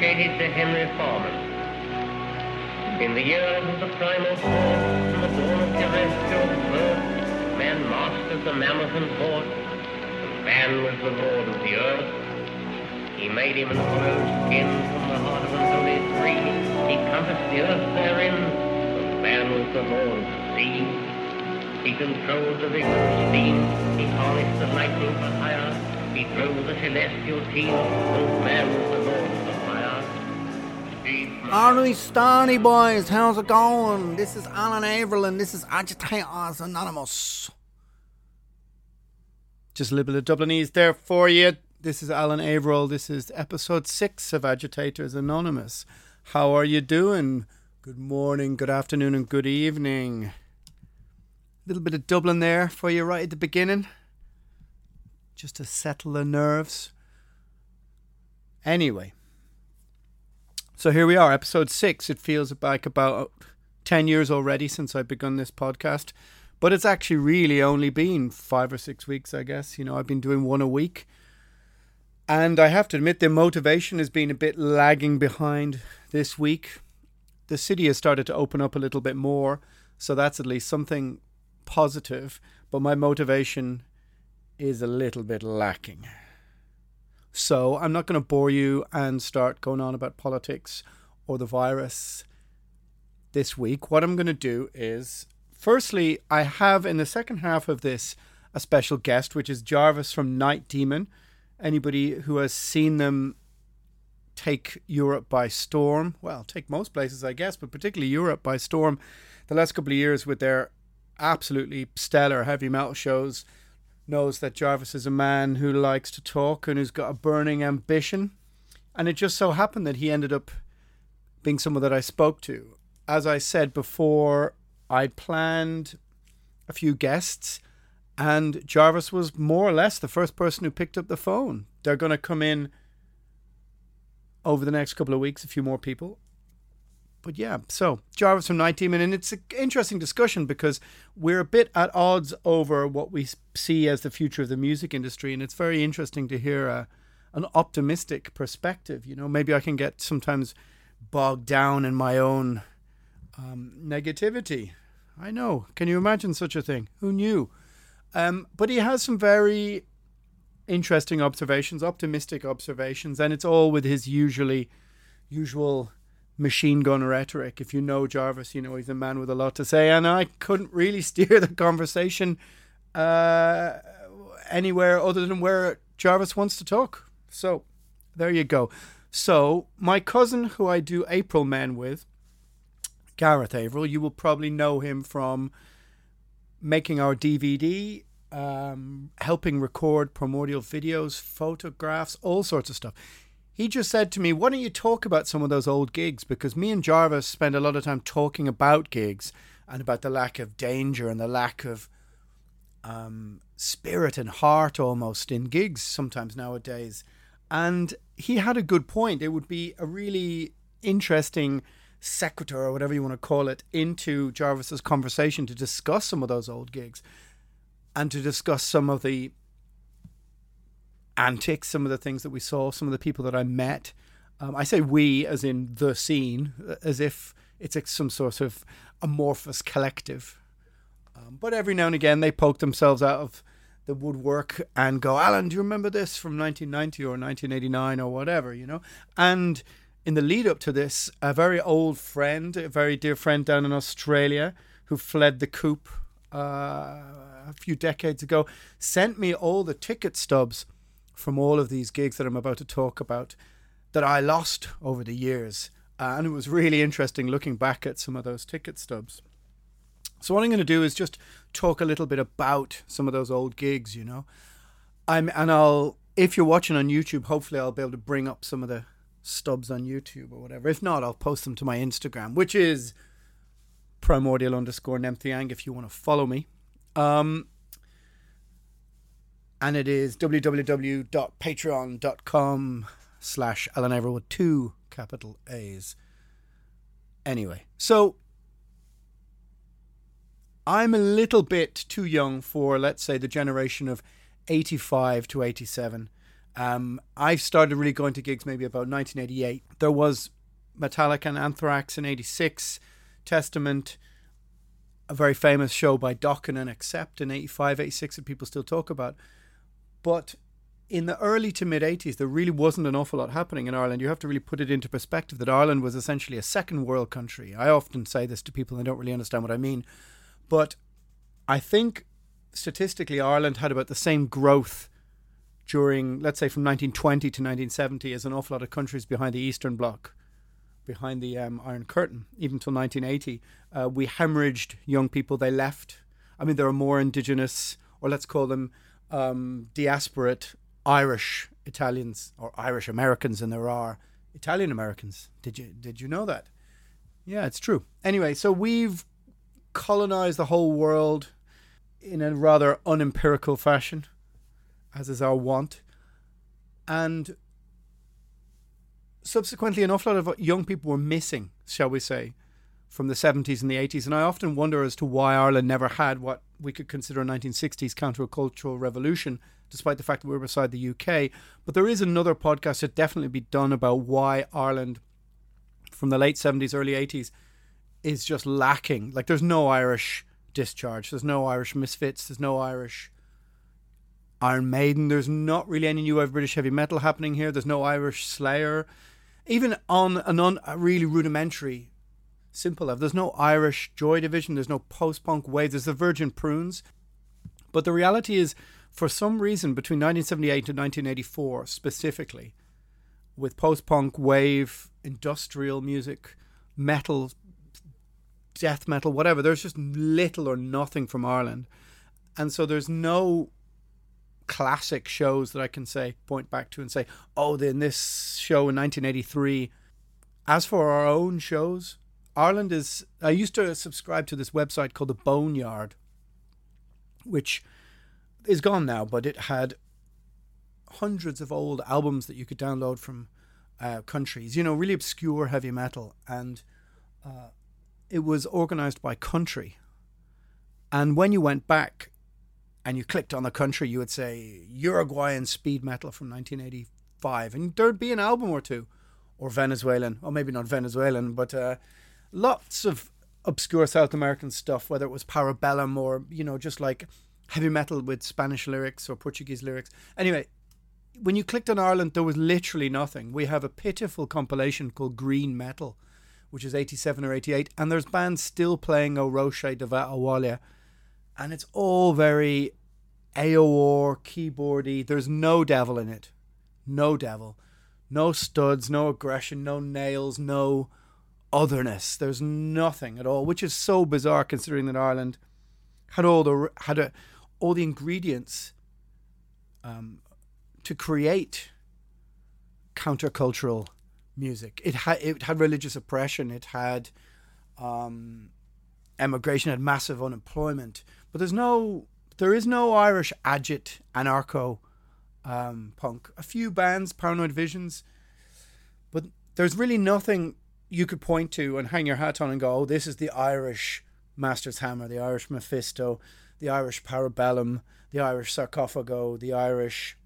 Dedicated to Henry Foreman. In the years of the primal force the dawn of terrestrial birth, man mastered the mammoth and horse, and man was the lord of the earth. He made him an hollow skin from the heart of an holy tree. He compassed the earth therein, and man was the lord of the sea. He controlled the vigor of steam. He harnessed the lightning for hire. He drove the celestial team, and man was the lord Alright, Stony boys, how's it going? This is Alan Averill this is Agitators Anonymous. Just a little bit of Dublinese there for you. This is Alan Averill. This is episode six of Agitators Anonymous. How are you doing? Good morning, good afternoon, and good evening. A little bit of Dublin there for you right at the beginning, just to settle the nerves. Anyway, so here we are, episode six. It feels like about 10 years already since I've begun this podcast. But it's actually really only been five or six weeks, I guess. You know, I've been doing one a week. And I have to admit, the motivation has been a bit lagging behind this week. The city has started to open up a little bit more. So that's at least something positive. But my motivation is a little bit lacking. So I'm not going to bore you and start going on about politics or the virus this week. What I'm going to do is, firstly, I have in the second half of this a special guest, which is Jarvis from Night Demon. Anybody who has seen them take Europe by storm, well, take most places, I guess, but particularly Europe by storm, the last couple of years with their absolutely stellar heavy metal shows knows that Jarvis is a man who likes to talk and who's got a burning ambition. And it just so happened that he ended up being someone that I spoke to. As I said before, I'd planned a few guests, and Jarvis was more or less the first person who picked up the phone. They're going to come in over the next couple of weeks, a few more people. But yeah, so Jarvis from Night Demon, and it's an interesting discussion because we're a bit at odds over what we see as the future of the music industry, and it's very interesting to hear a, an optimistic perspective. You know, maybe I can get sometimes bogged down in my own um, negativity. I know. Can you imagine such a thing? Who knew? Um, but he has some very interesting observations, optimistic observations, and it's all with his usually usual machine gun rhetoric. If you know Jarvis, you know he's a man with a lot to say, and I couldn't really steer the conversation uh, anywhere other than where Jarvis wants to talk. So there you go. So my cousin, who I do April Men with, Gareth Averill, you will probably know him from making our DVD, um, helping record primordial videos, photographs, all sorts of stuff. He just said to me, Why don't you talk about some of those old gigs? Because me and Jarvis spend a lot of time talking about gigs and about the lack of danger and the lack of um, spirit and heart almost in gigs sometimes nowadays. And he had a good point. It would be a really interesting sequitur or whatever you want to call it into Jarvis's conversation to discuss some of those old gigs and to discuss some of the antics, some of the things that we saw, some of the people that I met. Um, I say we as in the scene, as if it's some sort of amorphous collective. Um, but every now and again, they poke themselves out of the woodwork and go, Alan, do you remember this from 1990 or 1989 or whatever, you know? And in the lead up to this, a very old friend, a very dear friend down in Australia who fled the coup uh, a few decades ago, sent me all the ticket stubs from all of these gigs that I'm about to talk about that I lost over the years. Uh, and it was really interesting looking back at some of those ticket stubs. So what I'm going to do is just talk a little bit about some of those old gigs, you know. I'm and I'll if you're watching on YouTube, hopefully I'll be able to bring up some of the stubs on YouTube or whatever. If not, I'll post them to my Instagram, which is primordial underscore nemtheanga if you want to follow me. Um, and it is www.patreon.com slash Alan Averill 2 capital A's. Anyway, so I'm a little bit too young for, let's say, the generation of 85 to 87. Um, I started really going to gigs maybe about 1988. There was Metallica and Anthrax in 86, Testament, a very famous show by Dokken and Accept in 85, 86 that people still talk about. But in the early to mid 80s, there really wasn't an awful lot happening in Ireland. You have to really put it into perspective that Ireland was essentially a second world country. I often say this to people and they don't really understand what I mean. But I think statistically, Ireland had about the same growth during, let's say, from 1920 to 1970 as an awful lot of countries behind the Eastern Bloc, behind the um, Iron Curtain, even till 1980. Uh, we hemorrhaged young people, they left. I mean, there are more indigenous, or let's call them um, diasporate Irish Italians or Irish Americans than there are Italian Americans. Did you did you know that? Yeah, it's true. Anyway, so we've colonized the whole world in a rather unempirical fashion, as is our wont, and subsequently, an awful lot of young people were missing, shall we say, from the 70s and the 80s. And I often wonder as to why Ireland never had what we could consider a 1960s countercultural revolution, despite the fact that we're beside the UK. But there is another podcast that definitely be done about why Ireland, from the late 70s, early 80s, is just lacking. Like, there's no Irish discharge, there's no Irish misfits, there's no Irish. Iron Maiden, there's not really any new wave British heavy metal happening here. There's no Irish Slayer. Even on a non a really rudimentary simple. There's no Irish Joy Division, there's no post punk wave, there's the Virgin Prunes. But the reality is, for some reason, between 1978 and 1984 specifically, with post punk wave, industrial music, metal, death metal, whatever, there's just little or nothing from Ireland. And so there's no classic shows that I can say, point back to and say, oh, then this show in 1983. As for our own shows, Ireland is. I used to subscribe to this website called the Boneyard, which is gone now, but it had hundreds of old albums that you could download from uh, countries. You know, really obscure heavy metal, and uh, it was organized by country. And when you went back and you clicked on the country, you would say Uruguayan speed metal from 1985, and there'd be an album or two, or Venezuelan, or maybe not Venezuelan, but uh, lots of obscure South American stuff, whether it was Parabellum or, you know, just like heavy metal with Spanish lyrics or Portuguese lyrics. Anyway, when you clicked on Ireland, there was literally nothing. We have a pitiful compilation called Green Metal, which is 87 or 88, and there's bands still playing O Roche de Awalia, and it's all very AOR, keyboardy. There's no devil in it. No devil. No studs, no aggression, no nails, no otherness. There's nothing at all, which is so bizarre considering that Ireland had all the had a, all the ingredients um, to create countercultural music. It had it had religious oppression. It had um, emigration. It had massive unemployment. But there's no there is no Irish agit anarcho um, punk. A few bands, Paranoid Visions, but there's really nothing you could point to and hang your hat on and go, oh, this is the Irish Master's Hammer, the Irish Mephisto, the Irish Parabellum, the Irish Sarcophago, the Irish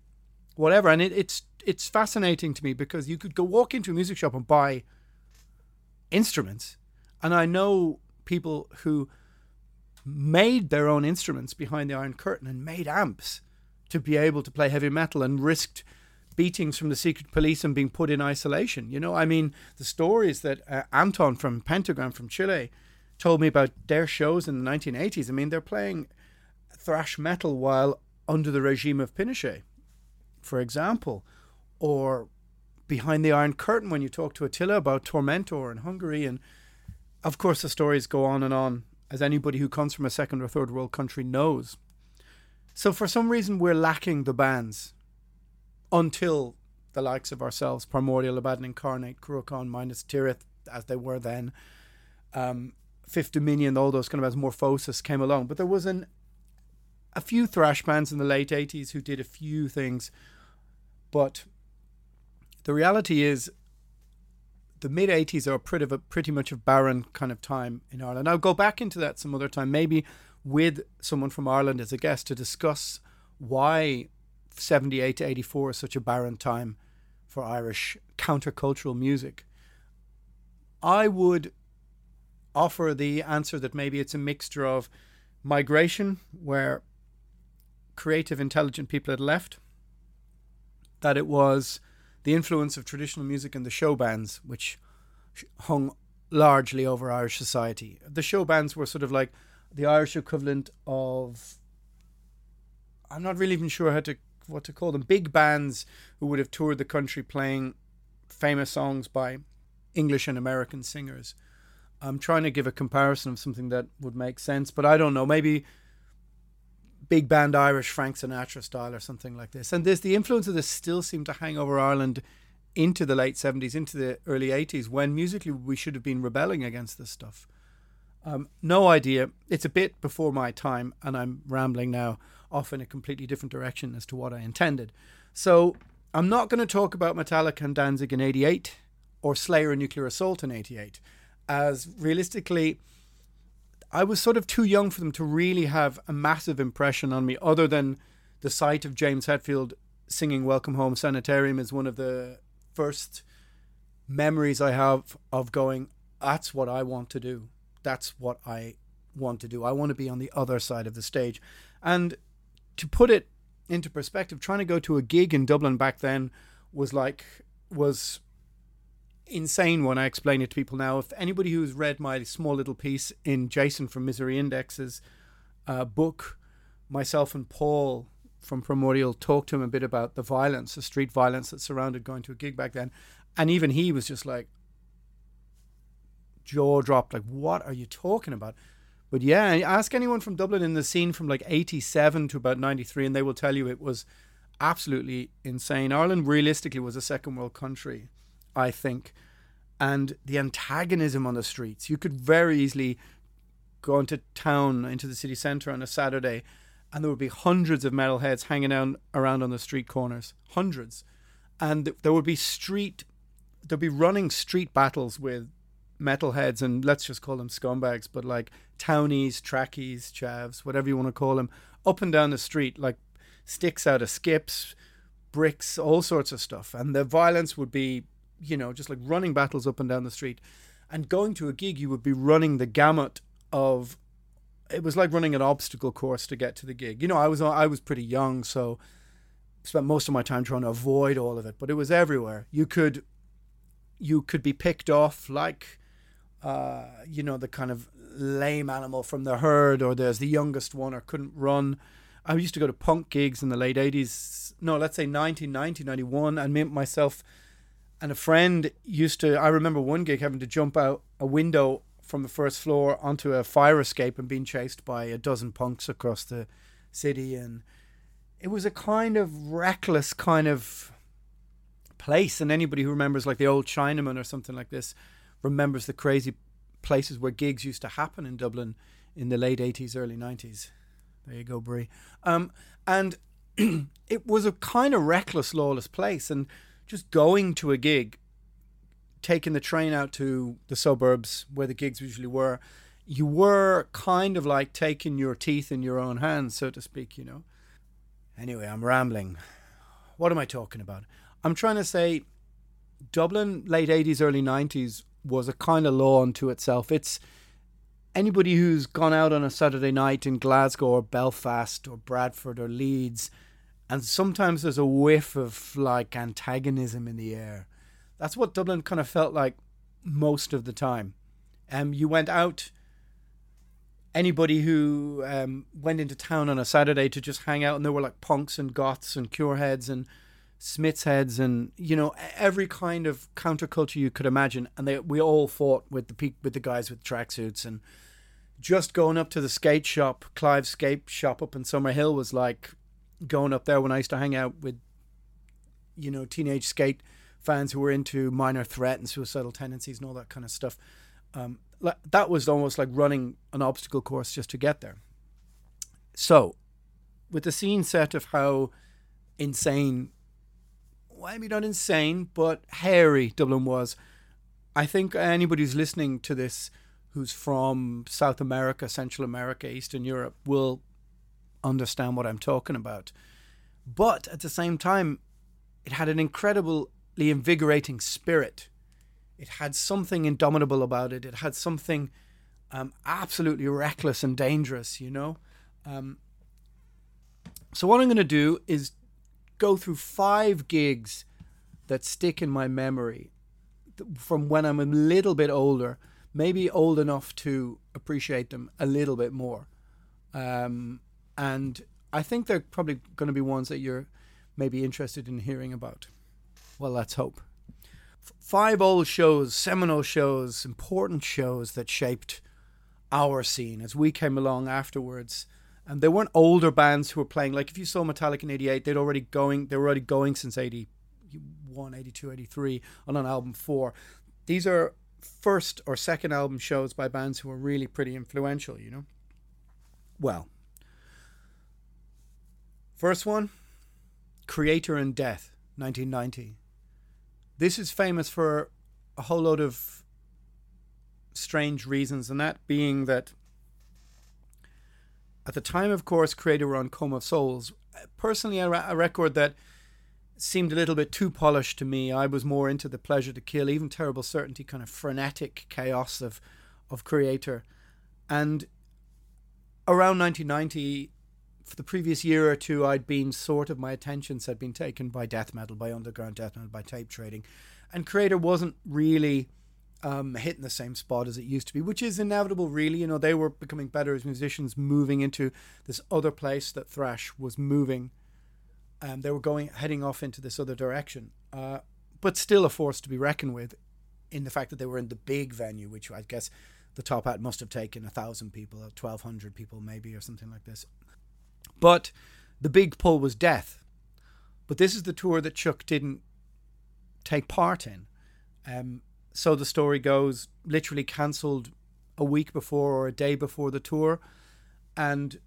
whatever. And it, it's it's fascinating to me because you could go walk into a music shop and buy instruments, and I know people who made their own instruments behind the Iron Curtain and made amps to be able to play heavy metal and risked beatings from the secret police and being put in isolation. You know, I mean, the stories that uh, Anton from Pentagram from Chile told me about their shows in the 1980s. I mean, they're playing thrash metal while under the regime of Pinochet, for example, or behind the Iron Curtain when you talk to Attila about Tormentor in Hungary. And of course, the stories go on and on, as anybody who comes from a second or third world country knows. So, for some reason, we're lacking the bands until the likes of ourselves, Primordial, Abaddon Incarnate, Cruachan, Minas Tirith, as they were then, um, Fifth Dominion, all those kind of bands, Morphosis came along. But there was an a few thrash bands in the late 80s who did a few things. But the reality is, the mid 80s are pretty, pretty much a barren kind of time in Ireland. I'll go back into that some other time, maybe with someone from Ireland as a guest to discuss why 78 to 84 is such a barren time for Irish countercultural music. I would offer the answer that maybe it's a mixture of migration, where creative, intelligent people had left, that it was the influence of traditional music and the show bands, which hung largely over Irish society. The show bands were sort of like the Irish equivalent of I'm not really even sure how to what to call them big bands who would have toured the country playing famous songs by English and American singers. I'm trying to give a comparison of something that would make sense, but I don't know. Maybe big band Irish Frank Sinatra style or something like this. And this the influence of this still seemed to hang over Ireland into the late 70s, into the early 80s, when musically we should have been rebelling against this stuff. Um, no idea. It's a bit before my time, and I'm rambling now off in a completely different direction as to what I intended. So I'm not going to talk about Metallica and Danzig in 88 or Slayer and Nuclear Assault in 88, as realistically, I was sort of too young for them to really have a massive impression on me, other than the sight of James Hetfield singing Welcome Home Sanitarium is one of the first memories I have of going, that's what I want to do. That's what I want to do. I want to be on the other side of the stage. And to put it into perspective, trying to go to a gig in Dublin back then was like was insane when I explain it to people now. If anybody who's read my small little piece in Jason from Misery Index's uh, book, myself and Paul from Primordial talked to him a bit about the violence, the street violence that surrounded going to a gig back then, and even he was just like jaw dropped, like, "What are you talking about?" But yeah, ask anyone from Dublin in the scene from like 87 to about 93, and they will tell you it was absolutely insane. Ireland realistically was a second world country, I think. And the antagonism on the streets, you could very easily go into town, into the city centre on a Saturday, and there would be hundreds of metalheads hanging out around on the street corners. Hundreds. And there would be street, there'd be running street battles with metalheads and let's just call them scumbags, but like townies, trackies, chavs, whatever you want to call them, up and down the street, like sticks out of skips, bricks, all sorts of stuff. And the violence would be, you know, just like running battles up and down the street. And going to a gig, you would be running the gamut of. It was like running an obstacle course to get to the gig. You know, I was I was pretty young, so spent most of my time trying to avoid all of it. But it was everywhere. You could, you could be picked off like uh, you know, the kind of lame animal from the herd, or there's the youngest one, or couldn't run. I used to go to punk gigs in the late 80s. No, let's say 1990, 91. And myself and a friend used to, I remember one gig having to jump out a window from the first floor onto a fire escape and being chased by a dozen punks across the city. And it was a kind of reckless kind of place. And anybody who remembers like the old Chinaman or something like this, remembers the crazy places where gigs used to happen in Dublin in the late 80s, early 90s. There you go, Brie. Um, and it was a kind of reckless, lawless place. And just going to a gig taking the train out to the suburbs where the gigs usually were, you were kind of like taking your teeth in your own hands, so to speak, you know. Anyway, I'm rambling. What am I talking about? I'm trying to say Dublin, late 80s, early 90s, was a kind of law unto itself. It's anybody who's gone out on a Saturday night in Glasgow or Belfast or Bradford or Leeds, and sometimes there's a whiff of like antagonism in the air. That's what Dublin kind of felt like most of the time. Um, you went out anybody who um, went into town on a Saturday to just hang out, and there were like punks and goths and cure heads and Smiths heads and you know every kind of counterculture you could imagine, and they we all fought with the pe- with the guys with tracksuits and just going up to the skate shop, Clive's Skate Shop up in Summerhill was like going up there when I used to hang out with you know teenage skate fans who were into minor threat and suicidal tendencies and all that kind of stuff. Um, that was almost like running an obstacle course just to get there. So, with the scene set of how insane maybe not insane, but hairy Dublin was. I think anybody who's listening to this who's from South America, Central America, Eastern Europe will understand what I'm talking about. But at the same time, it had an incredibly invigorating spirit. It had something indomitable about it. It had something um, absolutely reckless and dangerous, you know? Um, so, what I'm going to do is go through five gigs that stick in my memory from when I'm a little bit older, maybe old enough to appreciate them a little bit more. Um, and I think they're probably going to be ones that you're maybe interested in hearing about. Well, let's hope. F- five old shows, seminal shows, important shows that shaped our scene as we came along afterwards and they weren't older bands who were playing. Like if you saw Metallica in '88, they'd already going. They were already going since '81, '82, '83 on an album four. These are first or second album shows by bands who were really pretty influential. You know. Well, first one, Kreator and Death, 1990. This is famous for a whole load of strange reasons, and that being that at the time, of course, Kreator were on Coma of Souls. Personally, a, a record that seemed a little bit too polished to me. I was more into the Pleasure to Kill, even Terrible Certainty, kind of frenetic chaos of of Kreator. And around 1990, for the previous year or two, I'd been sort of my attentions had been taken by death metal, by underground death metal, by tape trading, and Kreator wasn't really um, hitting the same spot as it used to be, which is inevitable, really. You know, they were becoming better as musicians, moving into this other place that thrash was moving. Um, they were going heading off into this other direction, uh, but still a force to be reckoned with, in the fact that they were in the big venue, which I guess the Top Hat must have taken a thousand people, twelve hundred people maybe, or something like this. But the big pull was death. But this is the tour that Chuck didn't take part in. Um, so the story goes, literally cancelled a week before or a day before the tour. And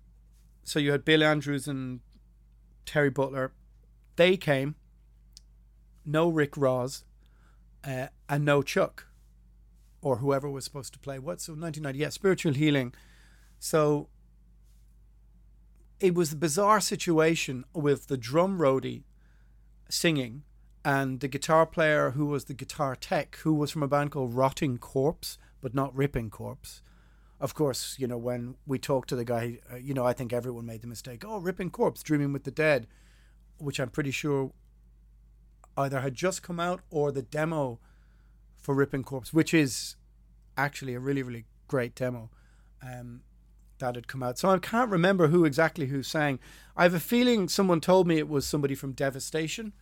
so you had Bill Andrews and Terry Butler. They came, no Rick Rozz, uh, and no Chuck, or whoever was supposed to play. What? So 1990, yeah, Spiritual Healing. So it was a bizarre situation with the drum roadie singing and the guitar player who was the guitar tech, who was from a band called Rotting Corpse, but not Ripping Corpse. Of course, you know, when we talked to the guy, uh, you know, I think everyone made the mistake. Oh, Ripping Corpse, Dreaming with the Dead, which I'm pretty sure either had just come out or the demo for Ripping Corpse, which is actually a really, really great demo um, that had come out. So I can't remember who exactly who sang. I have a feeling someone told me it was somebody from Devastation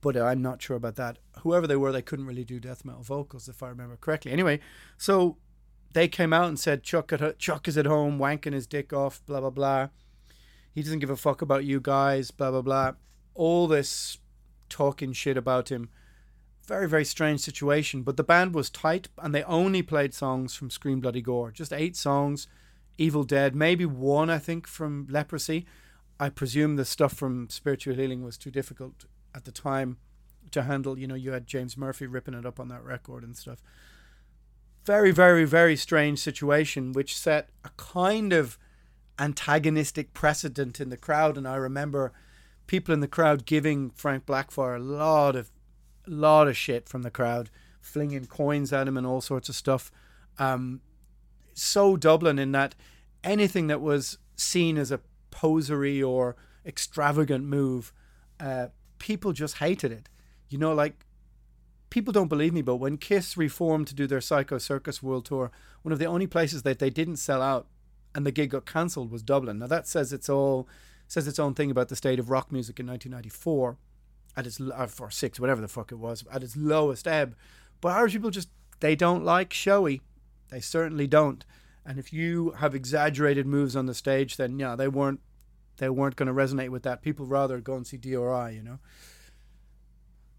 but I'm not sure about that. Whoever they were, they couldn't really do death metal vocals, if I remember correctly. Anyway, so they came out and said Chuck at Chuck is at home wanking his dick off, blah blah blah. He doesn't give a fuck about you guys, blah blah blah. All this talking shit about him. Very very strange situation. But the band was tight, and they only played songs from Scream Bloody Gore, just eight songs. Evil Dead, maybe one I think from Leprosy. I presume the stuff from Spiritual Healing was too difficult at the time to handle. You know, you had James Murphy ripping it up on that record and stuff. Very, very, very strange situation, which set a kind of antagonistic precedent in the crowd. And I remember people in the crowd giving Frank Blackfire a lot of, lot of shit from the crowd, flinging coins at him and all sorts of stuff. Um, so Dublin in that anything that was seen as a posery or extravagant move, uh, people just hated it. You know, like people don't believe me, but when Kiss reformed to do their Psycho Circus World Tour, one of the only places that they didn't sell out and the gig got cancelled was Dublin. Now that says it's all says its own thing about the state of rock music in 1994 at its uh, or six whatever the fuck it was at its lowest ebb. But Irish people just they don't like showy. They certainly don't. And if you have exaggerated moves on the stage, then yeah, they weren't they weren't going to resonate with that. People rather go and see DRI, you know.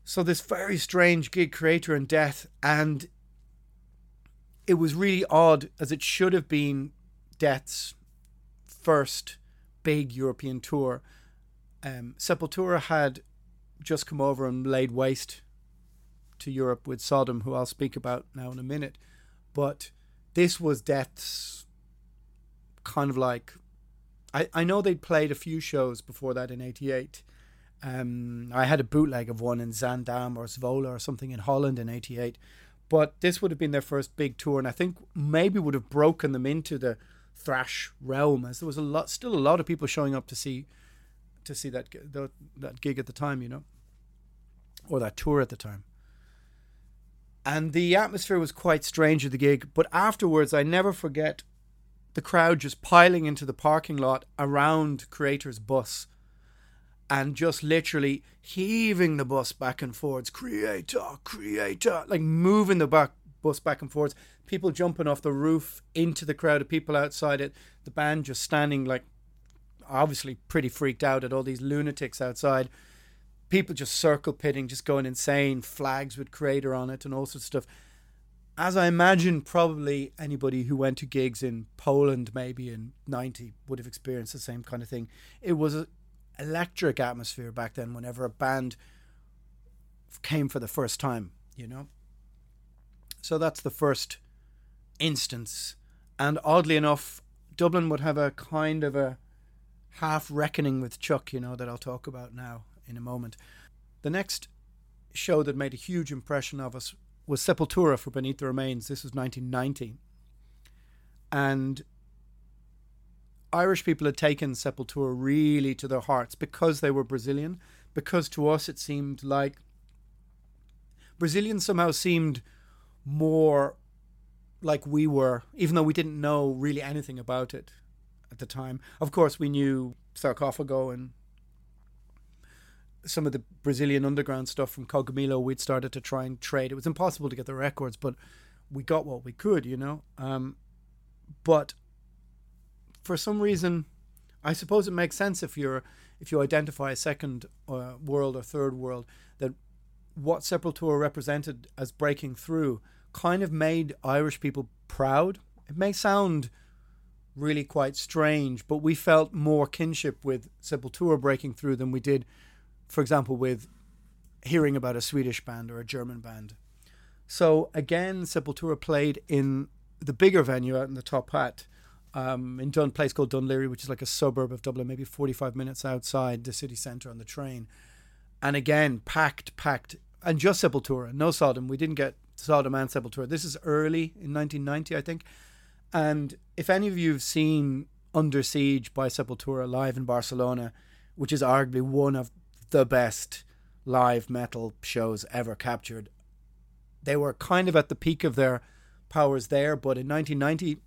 So this very strange gig, Kreator and Death, and it was really odd as it should have been Death's first big European tour. Um, Sepultura had just come over and laid waste to Europe with Sodom, who I'll speak about now in a minute. But this was Death's kind of like. I, I know they'd played a few shows before that in 88. Um, I had a bootleg of one in Zaandam or Zwolle or something in Holland in 88. But this would have been their first big tour, and I think maybe would have broken them into the thrash realm, as there was a lot, still a lot of people showing up to see, to see that that gig at the time, you know, or that tour at the time and the atmosphere was quite strange at the gig. But afterwards, I never forget the crowd just piling into the parking lot around Kreator's bus and just literally heaving the bus back and forwards. Kreator, Kreator, like moving the back bus back and forwards. People jumping off the roof into the crowd of people outside it. The band just standing like obviously pretty freaked out at all these lunatics outside people just circle pitting, just going insane, flags with Kreator on it and all sorts of stuff. As I imagine, probably anybody who went to gigs in Poland, maybe in '90, would have experienced the same kind of thing. It was an electric atmosphere back then. Whenever a band came for the first time, you know. So that's the first instance, and oddly enough, Dublin would have a kind of a half reckoning with Chuck, you know, that I'll talk about now in a moment. The next show that made a huge impression of us was Sepultura for Beneath the Remains. This was 1990. And Irish people had taken Sepultura really to their hearts because they were Brazilian, because to us it seemed like Brazilians somehow seemed more like we were, even though we didn't know really anything about it at the time. Of course, we knew Sarcophago and some of the Brazilian underground stuff from Cogumelo, we'd started to try and trade. It was impossible to get the records, but we got what we could, you know. Um, but for some reason, I suppose it makes sense if you're if you identify a second uh, world or third world that what Sepultura represented as breaking through kind of made Irish people proud. It may sound really quite strange, but we felt more kinship with Sepultura breaking through than we did for example, with hearing about a Swedish band or a German band. So again, Sepultura played in the bigger venue out in the top hat, um, in a place called Dún Laoghaire, which is like a suburb of Dublin, maybe 45 minutes outside the city centre on the train. And again, packed, packed, and just Sepultura, no Sodom. We didn't get Sodom and Sepultura. This is early in 1990, I think. And if any of you have seen Under Siege by Sepultura live in Barcelona, which is arguably one of the best live metal shows ever captured. They were kind of at the peak of their powers there, but in 1990,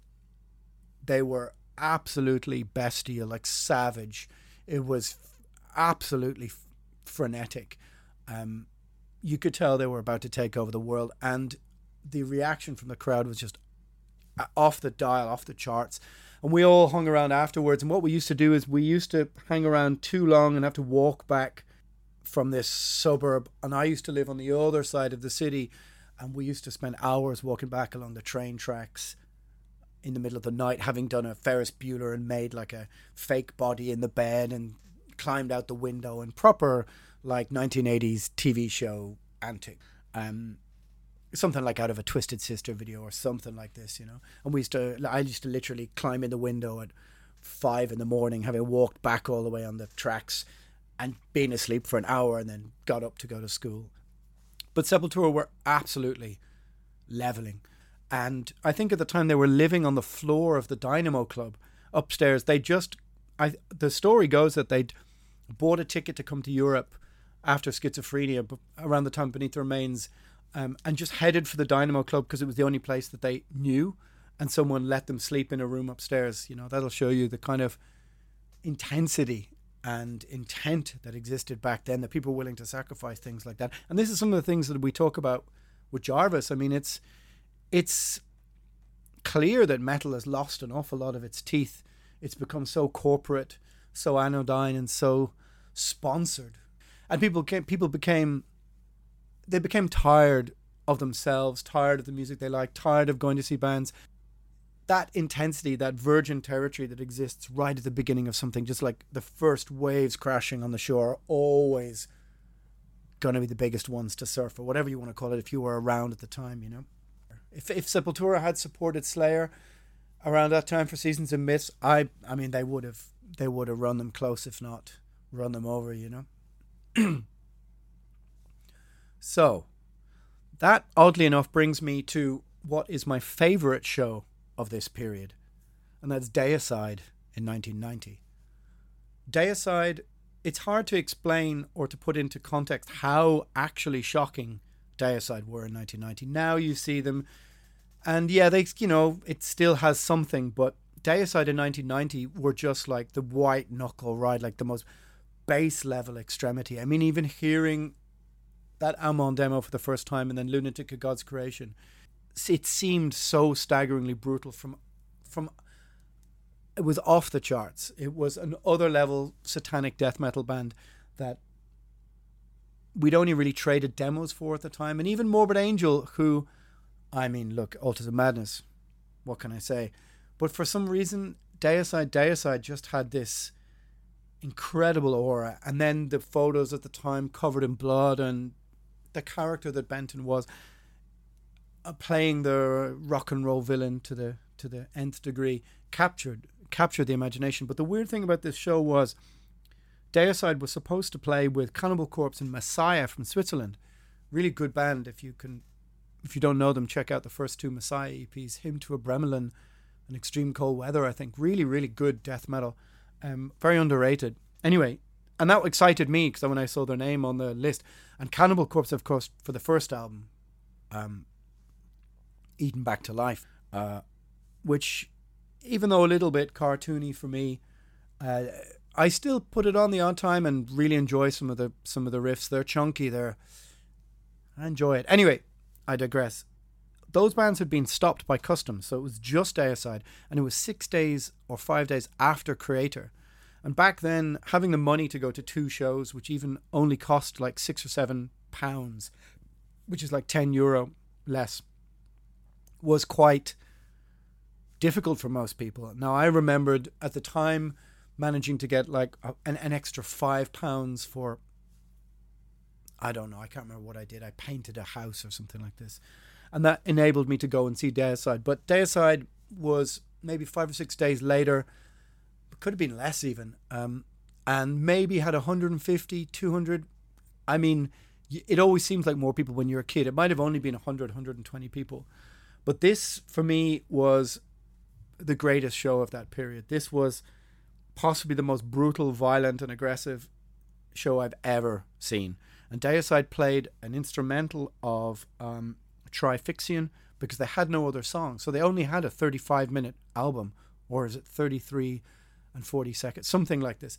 they were absolutely bestial, like savage. It was absolutely frenetic. Um, you could tell they were about to take over the world, and the reaction from the crowd was just uh, off the dial, off the charts and we all hung around afterwards. And what we used to do is we used to hang around too long and have to walk back from this suburb. And I used to live on the other side of the city, and we used to spend hours walking back along the train tracks in the middle of the night, having done a Ferris Bueller and made like a fake body in the bed and climbed out the window and proper like 1980s TV show antic. Um, something like out of a Twisted Sister video or something like this, you know. And we used to, I used to literally climb in the window at five in the morning, having walked back all the way on the tracks and been asleep for an hour and then got up to go to school. But Sepultura were absolutely leveling. And I think at the time they were living on the floor of the Dynamo Club upstairs. They just, I, the story goes that they'd bought a ticket to come to Europe after schizophrenia around the time Beneath the Remains um, and just headed for the Dynamo Club because it was the only place that they knew. And someone let them sleep in a room upstairs. You know, that'll show you the kind of intensity and intent that existed back then that people were willing to sacrifice things like that. And this is some of the things that we talk about with Jarvis. I mean, it's it's clear that metal has lost an awful lot of its teeth. It's become so corporate, so anodyne, and so sponsored, and people came, people became they became tired of themselves, tired of the music they like, tired of going to see bands. That intensity, that virgin territory that exists right at the beginning of something, just like the first waves crashing on the shore, are always going to be the biggest ones to surf, or whatever you want to call it, if you were around at the time, you know. If if Sepultura had supported Slayer around that time for Seasons in the Abyss, I I mean they would have they would have run them close, if not run them over, you know. so that oddly enough brings me to what is my favorite show of this period, and that's Deicide in 1990. Deicide, it's hard to explain or to put into context how actually shocking Deicide were in 1990. Now you see them, and yeah, they you know it still has something, but Deicide in 1990 were just like the white knuckle ride, like the most base level extremity. I mean, even hearing that Amon demo for the first time and then Lunatic of God's Creation, it seemed so staggeringly brutal from from it was off the charts. It was an other level satanic death metal band that we'd only really traded demos for at the time, and even Morbid Angel, who, I mean, look, Altars of Madness, what can I say? But for some reason, Deicide, Deicide just had this incredible aura, and then the photos at the time covered in blood, and the character that Benton was playing the rock and roll villain to the to the nth degree captured captured the imagination. But the weird thing about this show was Deicide was supposed to play with Cannibal Corpse and Messiah from Switzerland. Really good band. If you can, if you don't know them, check out the first two Messiah EPs. Hymn to Abramelin and Extreme Cold Weather. I think really, really good death metal. Um, very underrated. Anyway, and that excited me because when I saw their name on the list, and Cannibal Corpse, of course, for the first album, um, Eaten Back to Life, uh, which, even though a little bit cartoony for me, uh, I still put it on the odd time and really enjoy some of the some of the riffs. They're chunky. They're I enjoy it. Anyway, I digress. Those bands had been stopped by customs, so it was just Deicide, and it was six days or five days after Kreator. And back then, having the money to go to two shows, which even only cost like six or seven pounds, which is like ten euro less, was quite difficult for most people. Now I remembered at the time managing to get like a, an, an extra five pounds for I don't know, I can't remember what I did. I painted a house or something like this. And that enabled me to go and see Deicide. But Deicide was maybe five or six days later, could have been less even, um, and maybe had 150, 200. I mean, it always seems like more people when you're a kid. It might have only been 100, 120 people. But this, for me, was the greatest show of that period. This was possibly the most brutal, violent, and aggressive show I've ever seen. And Deicide played an instrumental of um, Trifixion because they had no other songs. So they only had a 35 minute album, or is it 33 and 40 seconds, something like this.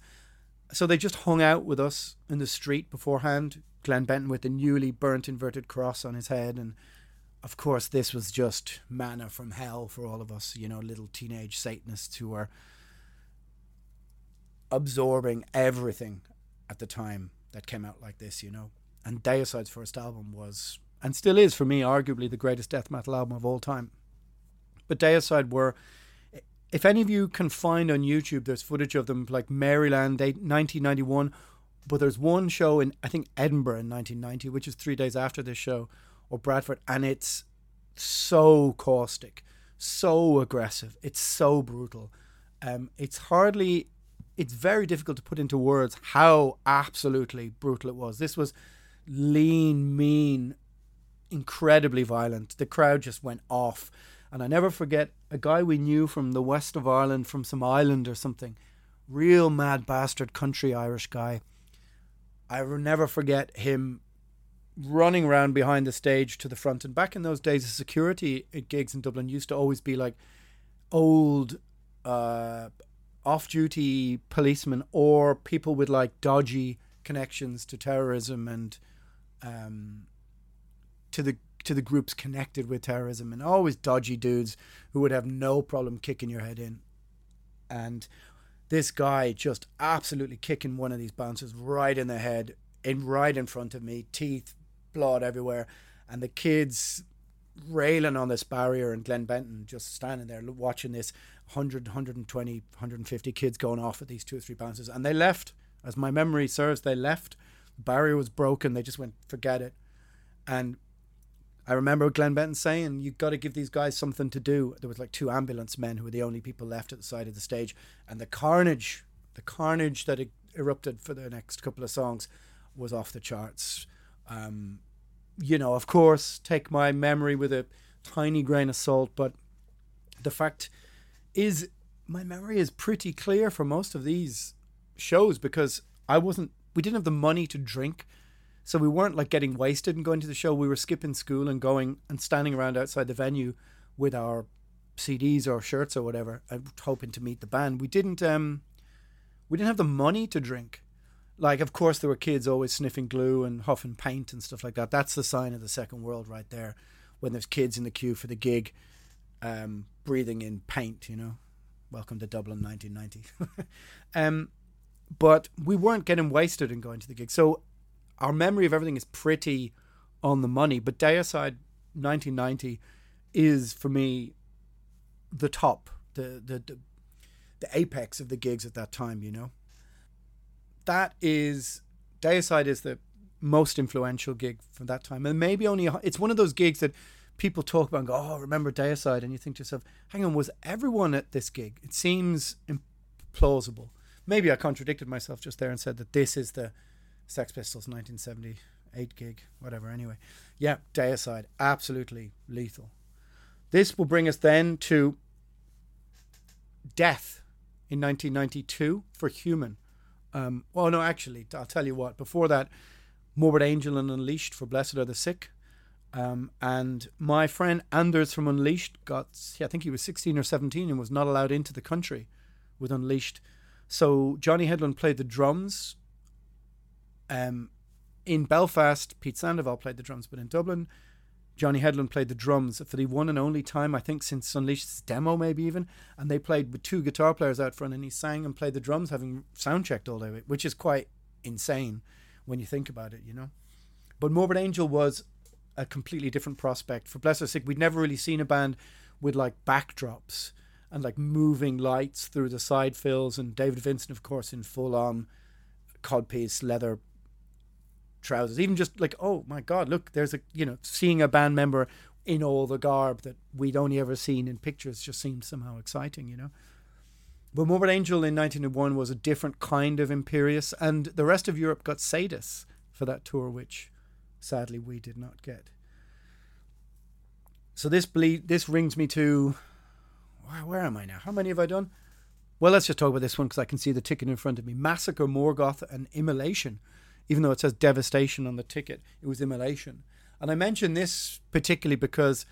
So they just hung out with us in the street beforehand. Glenn Benton with the newly burnt inverted cross on his head. And of course, this was just manna from hell for all of us, you know, little teenage Satanists who were absorbing everything at the time that came out like this, you know. And Deicide's first album was, and still is for me, arguably the greatest death metal album of all time. But Deicide were, if any of you can find on YouTube, there's footage of them like Maryland 1991. But there's one show in I think Edinburgh in 1990, which is three days after this show, or Bradford, and it's so caustic, so aggressive, it's so brutal. Um, it's hardly, it's very difficult to put into words how absolutely brutal it was. This was lean, mean, incredibly violent. The crowd just went off. And I never forget a guy we knew from the west of Ireland, from some island or something, real mad bastard country Irish guy. I will never forget him running around behind the stage to the front. And back in those days, the security at gigs in Dublin used to always be like old, uh, off duty policemen or people with like dodgy connections to terrorism and um, to the to the groups connected with terrorism and always dodgy dudes who would have no problem kicking your head in. And this guy just absolutely kicking one of these bouncers right in the head, in right in front of me, teeth, blood everywhere, and the kids railing on this barrier and Glenn Benton just standing there watching this 100, 120, 150 kids going off at these two or three bouncers. And they left, as my memory serves, they left. The barrier was broken. They just went, forget it. And I remember Glenn Benton saying, You've got to give these guys something to do." There was like two ambulance men who were the only people left at the side of the stage, and the carnage, the carnage that er-, erupted for the next couple of songs, was off the charts. Um, you know, of course, take my memory with a tiny grain of salt, but the fact is, my memory is pretty clear for most of these shows because I wasn't. We didn't have the money to drink so we weren't like getting wasted and going to the show. We were skipping school and going and standing around outside the venue with our CDs or shirts or whatever, hoping to meet the band. We didn't um, we didn't have the money to drink. Like, of course, there were kids always sniffing glue and huffing paint and stuff like that. That's the sign of the second world right there. When there's kids in the queue for the gig, um, breathing in paint, you know. Welcome to Dublin, 1990. um, but we weren't getting wasted and going to the gig. So our memory of everything is pretty on the money. But Deicide 1990 is for me the top, the, the the the apex of the gigs at that time. You know, that is Deicide is the most influential gig from that time, and maybe only it's one of those gigs that people talk about and go, "Oh, remember Deicide," and you think to yourself, "Hang on, was everyone at this gig?" It seems implausible. Maybe I contradicted myself just there and said that this is the Sex Pistols 1978 gig, whatever. Anyway, yeah, Deicide, absolutely lethal. This will bring us then to Death in 1992 for Human. Um, well, no, actually, I'll tell you what. Before that, Morbid Angel and Unleashed for Blessed Are the Sick. Um, and my friend Anders from Unleashed got, yeah, I think he was 16 or 17 and was not allowed into the country with Unleashed. So Johnny Hedlund played the drums um, in Belfast, Pete Sandoval played the drums, but in Dublin, Johnny Hedlund played the drums for the one and only time, I think, since Unleashed's demo, maybe even. And they played with two guitar players out front, and he sang and played the drums, having sound checked all day, which is quite insane when you think about it, you know. But Morbid Angel was a completely different prospect. For Bless Our Sick, we'd never really seen a band with like backdrops and like moving lights through the side fills, and David Vincent, of course, in full on codpiece leather trousers. Even just like, oh my God, look, there's a, you know, seeing a band member in all the garb that we'd only ever seen in pictures just seemed somehow exciting, you know. But Morbid Angel in 1901 was a different kind of imperious, and the rest of Europe got Sadus for that tour, which sadly we did not get. So this ble- this rings me to where, where am I now? How many have I done? Well, let's just talk about this one because I can see the ticket in front of me. Massacre, Morgoth, and Immolation even though it says devastation on the ticket, it was immolation. And I mention this particularly because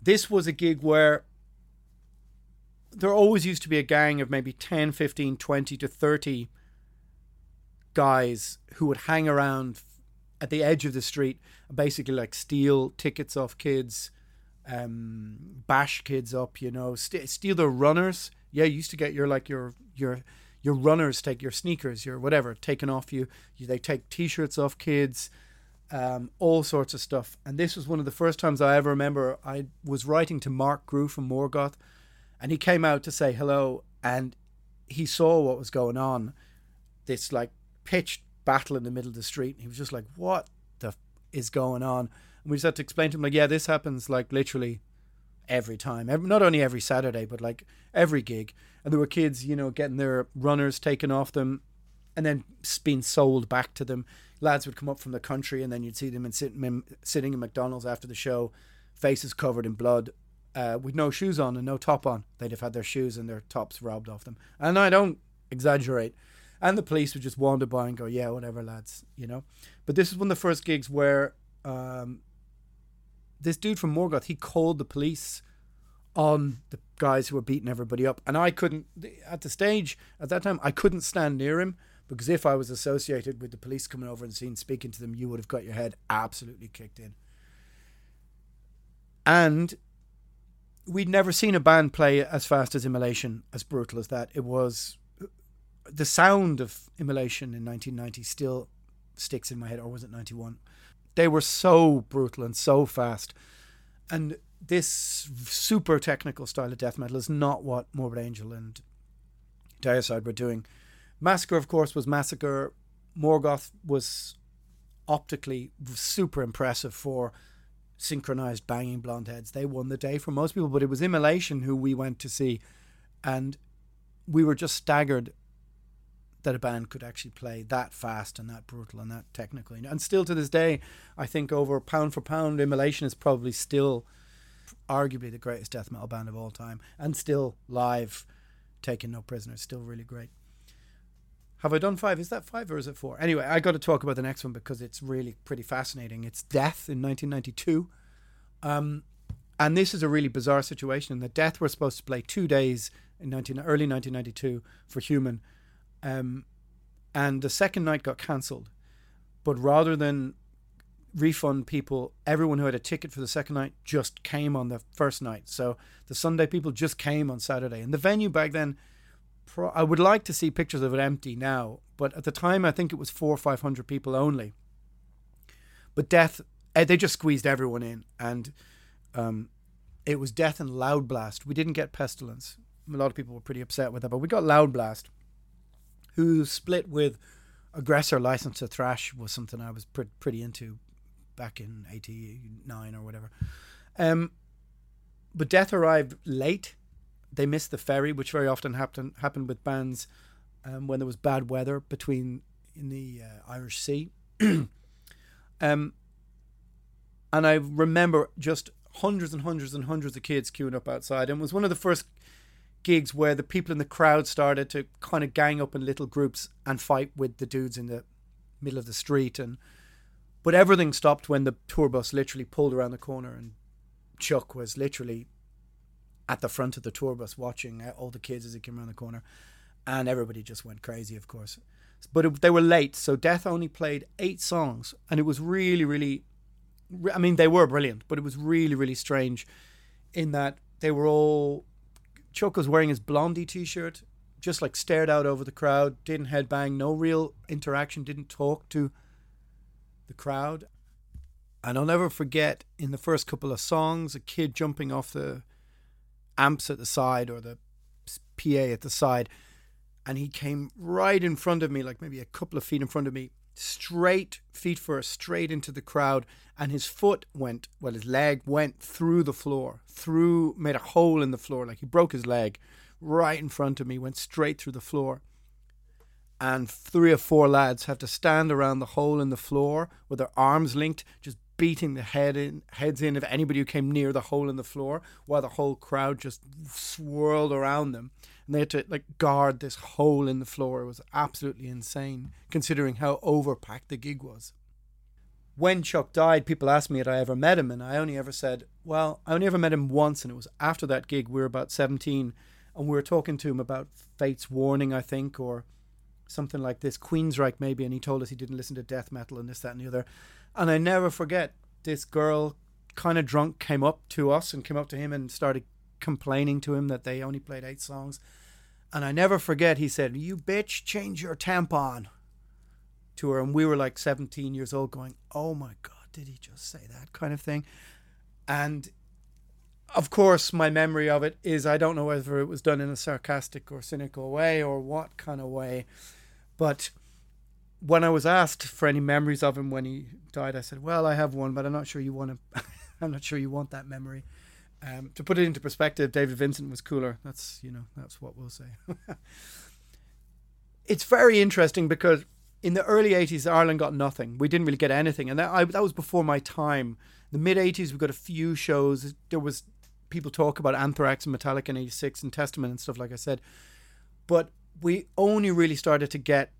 this was a gig where there always used to be a gang of maybe 10, 15, 20 to 30 guys who would hang around at the edge of the street basically like steal tickets off kids, um, bash kids up, you know, st- steal their runners. Yeah, you used to get your like your your your runners take your sneakers, your whatever taken off you. you they take T-shirts off kids, um, all sorts of stuff. And this was one of the first times I ever remember. I was writing to Marc Grewe from Morgoth, and he came out to say hello, and he saw what was going on. This like pitched battle in the middle of the street. And he was just like, "What the f- is going on?" And we just had to explain to him like, "Yeah, this happens like literally every time. Every, not only every Saturday, but like every gig." And there were kids, you know, getting their runners taken off them, and then being sold back to them. Lads would come up from the country, and then you'd see them sitting sitting in McDonald's after the show, faces covered in blood, uh, with no shoes on and no top on. They'd have had their shoes and their tops robbed off them. And I don't exaggerate. And the police would just wander by and go, yeah, whatever, lads, you know. But this is one of the first gigs where um, this dude from Morgoth, he called the police on the guys who were beating everybody up. And I couldn't, at the stage, at that time, I couldn't stand near him because if I was associated with the police coming over and seeing, speaking to them, you would have got your head absolutely kicked in. And we'd never seen a band play as fast as Immolation, as brutal as that. It was the sound of Immolation in 1990 still sticks in my head, or was it 91? They were so brutal and so fast. And this super technical style of death metal is not what Morbid Angel and Deicide were doing. Massacre, of course, was Massacre. Morgoth was optically super impressive for synchronized banging blonde heads. They won the day for most people, but it was Immolation who we went to see, and we were just staggered that a band could actually play that fast and that brutal and that technical. And still to this day, I think over pound for pound, Immolation is probably still arguably the greatest death metal band of all time, and still live, taking no prisoners, still really great. Have I done five? Is that five or is it four? Anyway, I got to talk about the next one because it's really pretty fascinating. It's Death in 1992. Um, and this is a really bizarre situation. The Death were supposed to play two days in 19, early 1992 for Human. Um, and the second night got cancelled. But rather than refund people, everyone who had a ticket for the second night just came on the first night. So the Sunday people just came on Saturday. And the venue back then pro- I would like to see pictures of it empty now, but at the time I think it was four or five hundred people only. But death, eh, they just squeezed everyone in, and um, it was death and Loudblast. We didn't get pestilence. A lot of people were pretty upset with that, but we got Loudblast, who split with Agressor license to thrash was something I was pre- pretty into back in '89 or whatever. Um, but death arrived late they missed the ferry, which very often happened happened with bands um, when there was bad weather between in the uh, Irish Sea. um, and I remember just hundreds and hundreds and hundreds of kids queuing up outside, and it was one of the first gigs where the people in the crowd started to kind of gang up in little groups and fight with the dudes in the middle of the street and but everything stopped when the tour bus literally pulled around the corner and Chuck was literally at the front of the tour bus watching uh, all the kids as they came around the corner, and everybody just went crazy, of course. But it, they were late, so Death only played eight songs, and it was really, really. I mean, they were brilliant, but it was really, really strange, in that they were all. Chuck was wearing his Blondie T-shirt, just like stared out over the crowd, didn't headbang, no real interaction, didn't talk to the crowd. And I'll never forget in the first couple of songs, a kid jumping off the amps at the side or the PA at the side. And he came right in front of me, like maybe a couple of feet in front of me, straight feet first, straight into the crowd. And his foot went, well, his leg went through the floor, through, made a hole in the floor, like he broke his leg right in front of me, went straight through the floor. And three or four lads have to stand around the hole in the floor with their arms linked, just beating the head in heads in of anybody who came near the hole in the floor while the whole crowd just swirled around them. And they had to like guard this hole in the floor. It was absolutely insane considering how overpacked the gig was. When Chuck died people asked me had I ever met him and I only ever said well I only ever met him once and it was after that gig. We were about 17 and we were talking to him about Fates Warning I think or something like this Queensryche maybe and he told us he didn't listen to death metal and this that and the other and I never forget this girl, kind of drunk, came up to us and came up to him and started complaining to him that they only played eight songs. And I never forget, he said, You bitch, change your tampon to her. And we were like 17 years old going, Oh my God, did he just say that kind of thing? And of course, my memory of it is I don't know whether it was done in a sarcastic or cynical way or what kind of way, but when I was asked for any memories of him when he died, I said, "Well, I have one, but I'm not sure you want to. I'm not sure you want that memory." Um, to put it into perspective, David Vincent was cooler. That's you know that's what we'll say. it's very interesting because in the early '80s, Ireland got nothing. We didn't really get anything, and that I, that was before my time. The mid '80s, we got a few shows. There was people talk about Anthrax and Metallica in '86 and Testament and stuff like I said, but we only really started to get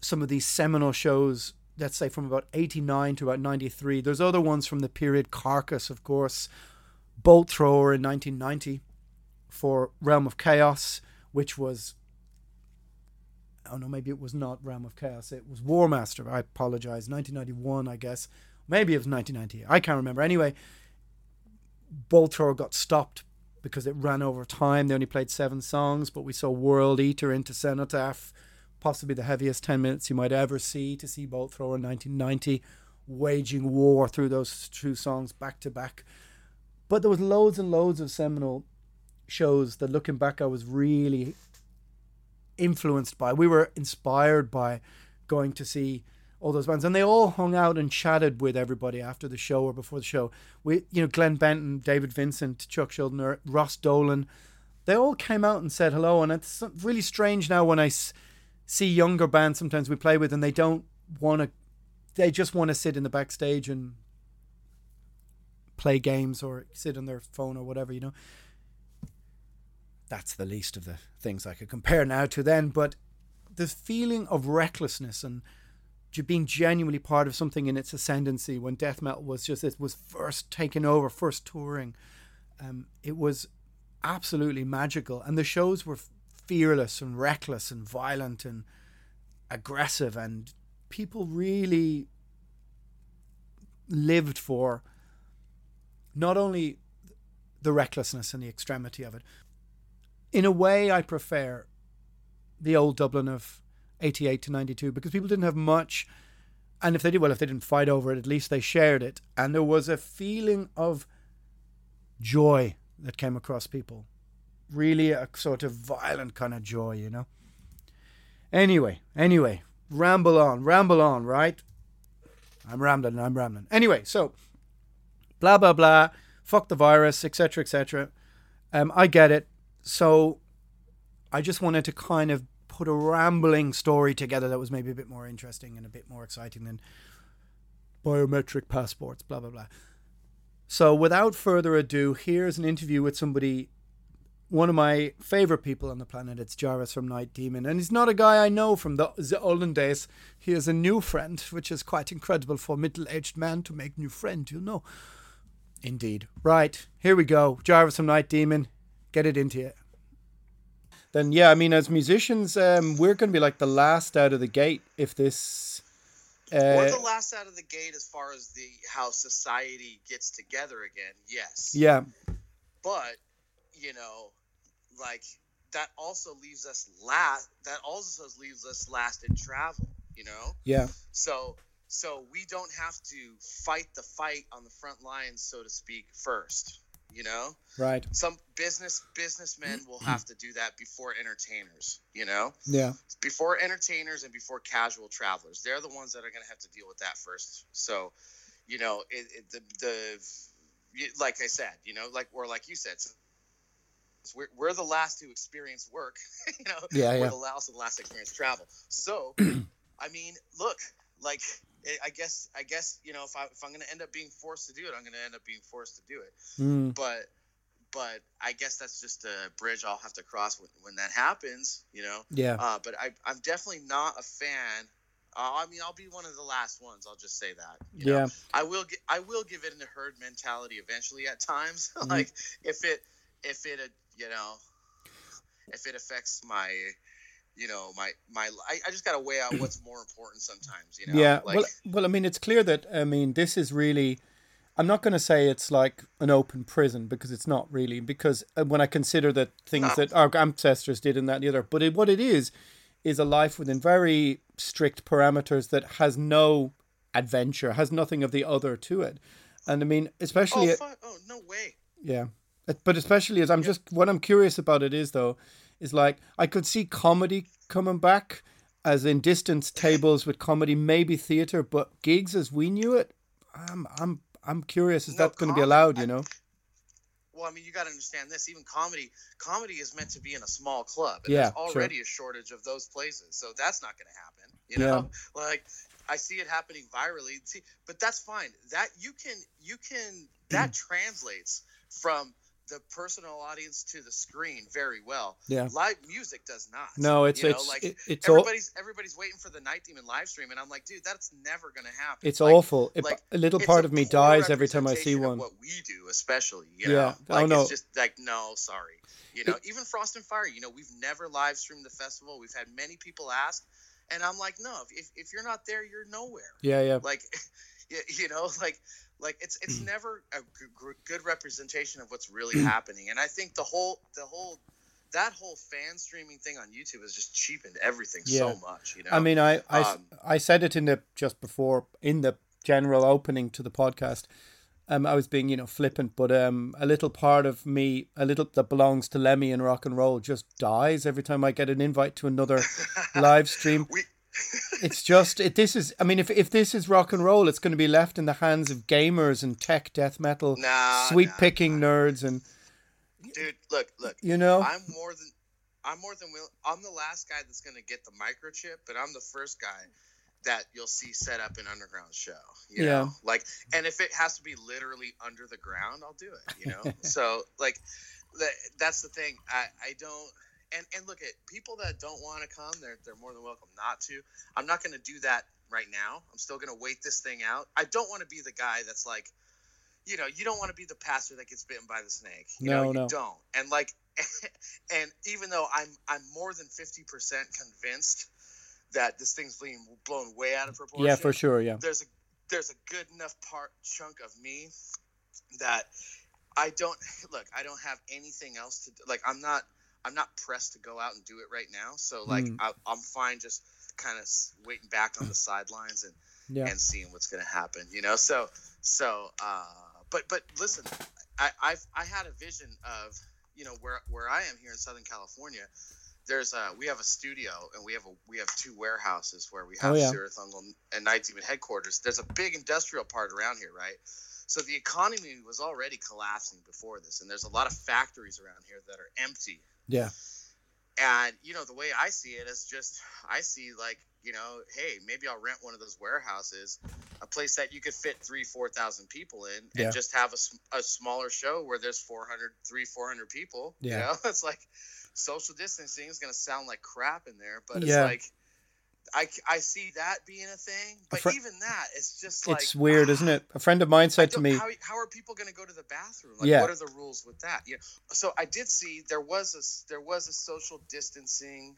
some of these seminal shows. Let's say from about '89 to about '93. There's other ones from the period Carcass, of course, Bolt Thrower in 1990 for Realm of Chaos, which was oh no, maybe it was not Realm of Chaos. It was War Master. I apologize. 1991, I guess. Maybe it was 1990. I can't remember. Anyway, Bolt Thrower got stopped because it ran over time. They only played seven songs, but we saw World Eater into Cenotaph, possibly the heaviest 10 minutes you might ever see to see Bolt Thrower in 1990, waging war through those two songs back to back. But there was loads and loads of seminal shows that looking back I was really influenced by. We were inspired by going to see all those bands, and they all hung out and chatted with everybody after the show or before the show. We, you know, Glenn Benton, David Vincent, Chuck Schuldiner, Ross Dolan, they all came out and said hello. And it's really strange now when I s- see younger bands sometimes we play with, and they don't want to, they just want to sit in the backstage and play games or sit on their phone or whatever, you know that's the least of the things I could compare now to then. But the feeling of recklessness and being genuinely part of something in its ascendancy when death metal was just it was first taking over, first touring, um, it was absolutely magical, and the shows were fearless and reckless and violent and aggressive, and people really lived for not only the recklessness and the extremity of it, in a way, I prefer the old Dublin of 88 to 92 because people didn't have much. And if they did, well, if they didn't fight over it, at least they shared it. And there was a feeling of joy that came across people. Really a sort of violent kind of joy, you know? Anyway, anyway, ramble on, ramble on, right? I'm rambling, I'm rambling. Anyway, so blah, blah, blah, fuck the virus, etc., etc. Um, I get it so I just wanted to kind of put a rambling story together that was maybe a bit more interesting and a bit more exciting than biometric passports, blah, blah, blah. So without further ado, here's an interview with somebody, one of my favorite people on the planet. It's Jarvis from Night Demon. And he's not a guy I know from the, the olden days. He is a new friend, which is quite incredible for a middle aged man to make new friend, you know. Indeed. Right, here we go. Jarvis from Night Demon get it into you. Then yeah, I mean, as musicians, um, we're going to be like the last out of the gate if this. Uh, we're the last out of the gate as far as the how society gets together again. Yes. Yeah. But you know, like that also leaves us last. That also leaves us last in travel. You know. Yeah. So so we don't have to fight the fight on the front lines, so to speak, first you know? Right. Some business businessmen will mm-hmm. have to do that before entertainers you know? Yeah. Before entertainers and before casual travelers. They're the ones that are going to have to deal with that first. So you know it, it, the, the like i said you know like or like you said so we're, we're the last to experience work you know? Yeah, yeah. we're the last the last to experience travel. So i mean look like I guess I guess you know if I if I'm gonna end up being forced to do it, I'm gonna end up being forced to do it. Mm. But but I guess that's just a bridge I'll have to cross when, when that happens. You know. Yeah. Uh, but I I'm definitely not a fan. Uh, I mean, I'll be one of the last ones. I'll just say that. Yeah. Know? I will get. I will give it a herd mentality eventually at times. Mm-hmm. like if it if it uh, you know if it affects my you know my my I, I just got to weigh out what's more important sometimes you know? Yeah like, well well i mean it's clear that i mean this is really i'm not going to say it's like an open prison because it's not really because uh, when i consider that things No. that our ancestors did and that and the other but it, what it is is a life within very strict parameters that has no adventure has nothing of the other to it. And i mean especially oh, fuck, oh no way. Yeah. But especially as i'm just what i'm curious about it is though is like I could see comedy coming back as in distance tables with comedy, maybe theater, but gigs as we knew it, I'm I'm I'm curious. Is No, that going to be allowed? You I- know? Well, I mean, you got to understand this. Even comedy, comedy is meant to be in a small club, and Yeah, there's sure. already a shortage of those places. So that's not going to happen. You Yeah. know, like I see it happening virally. See, but that's fine. That you can, you can. That translates from the personal audience to the screen very well. Yeah. Live music does not. No, it's you know, it's like it- it's all everybody's everybody's waiting for the Night Demon live stream, and I'm like, dude, that's never going to happen. it's Like, awful. It, like, a little part a of me dies every time I see one. What we do, especially, you Yeah. know, Oh, no. it's just like no, sorry, you know. even Frost and Fire, you know, we've never live streamed the festival. We've had many people ask, and I'm like, no, if if you're not there, you're nowhere. Yeah, yeah. Like, you know, like like it's it's Mm. never a g- good representation of what's really happening. And I think the whole the whole that whole fan streaming thing on YouTube has just cheapened everything Yeah. so much. You know, I mean, I I, Um, I said it in the just before in the general opening to the podcast. Um, I was being you know flippant, but um, a little part of me, a little that belongs to Lemmy and rock and roll, just dies every time I get an invite to another live stream. we. It's just it. This is. I mean, if if this is rock and roll, it's going to be left in the hands of gamers and tech death metal, Nah, sweet nah, picking nerds, and Dude, look, look. you know. I'm more than I'm more than will. I'm the last guy that's gonna get the microchip, but I'm the first guy that you'll see set up an underground show. You Yeah. know, like, and if it has to be literally under the ground, I'll do it. You know, so like, that's the thing. I I don't. And, and look at people that don't want to come. They're they're more than welcome not to. I'm not going to do that right now. I'm still going to wait this thing out. I don't want to be the guy that's like, you know, you don't want to be the pastor that gets bitten by the snake. You No, know, you no. don't. And like, and even though I'm I'm more than fifty percent convinced that this thing's being blown way out of proportion. yeah, for sure. Yeah. There's a there's a good enough part chunk of me that I don't look. I don't have anything else to do. like. I'm not I'm not pressed to go out and do it right now. So like Mm. I, I'm fine just kind of waiting back on the sidelines and Yeah. and seeing what's going to happen. You know, so so uh, but but listen, I I've, I had a vision of you know where where I am here in Southern California. There's a we have a studio and we have a we have two warehouses where we have Oh, yeah. And Night Demon headquarters. There's a big industrial part around here, right? So the economy was already collapsing before this, and there's a lot of factories around here that are empty. Yeah. And you know, the way I see it is just I see like, you know, hey, maybe I'll rent one of those warehouses, a place that you could fit three, four thousand people in, and Yeah. just have a, a smaller show where there's 400, three, four hundred people. Yeah. You know, it's like social distancing is gonna sound like crap in there, but Yeah. it's like. I, I see that being a thing, but fri- even that, it's just like It's weird, ah, isn't it? A friend of mine said to me, how, how are people going to go to the bathroom? Like, Yeah. what are the rules with that? You know, so I did see there was a there was a social distancing.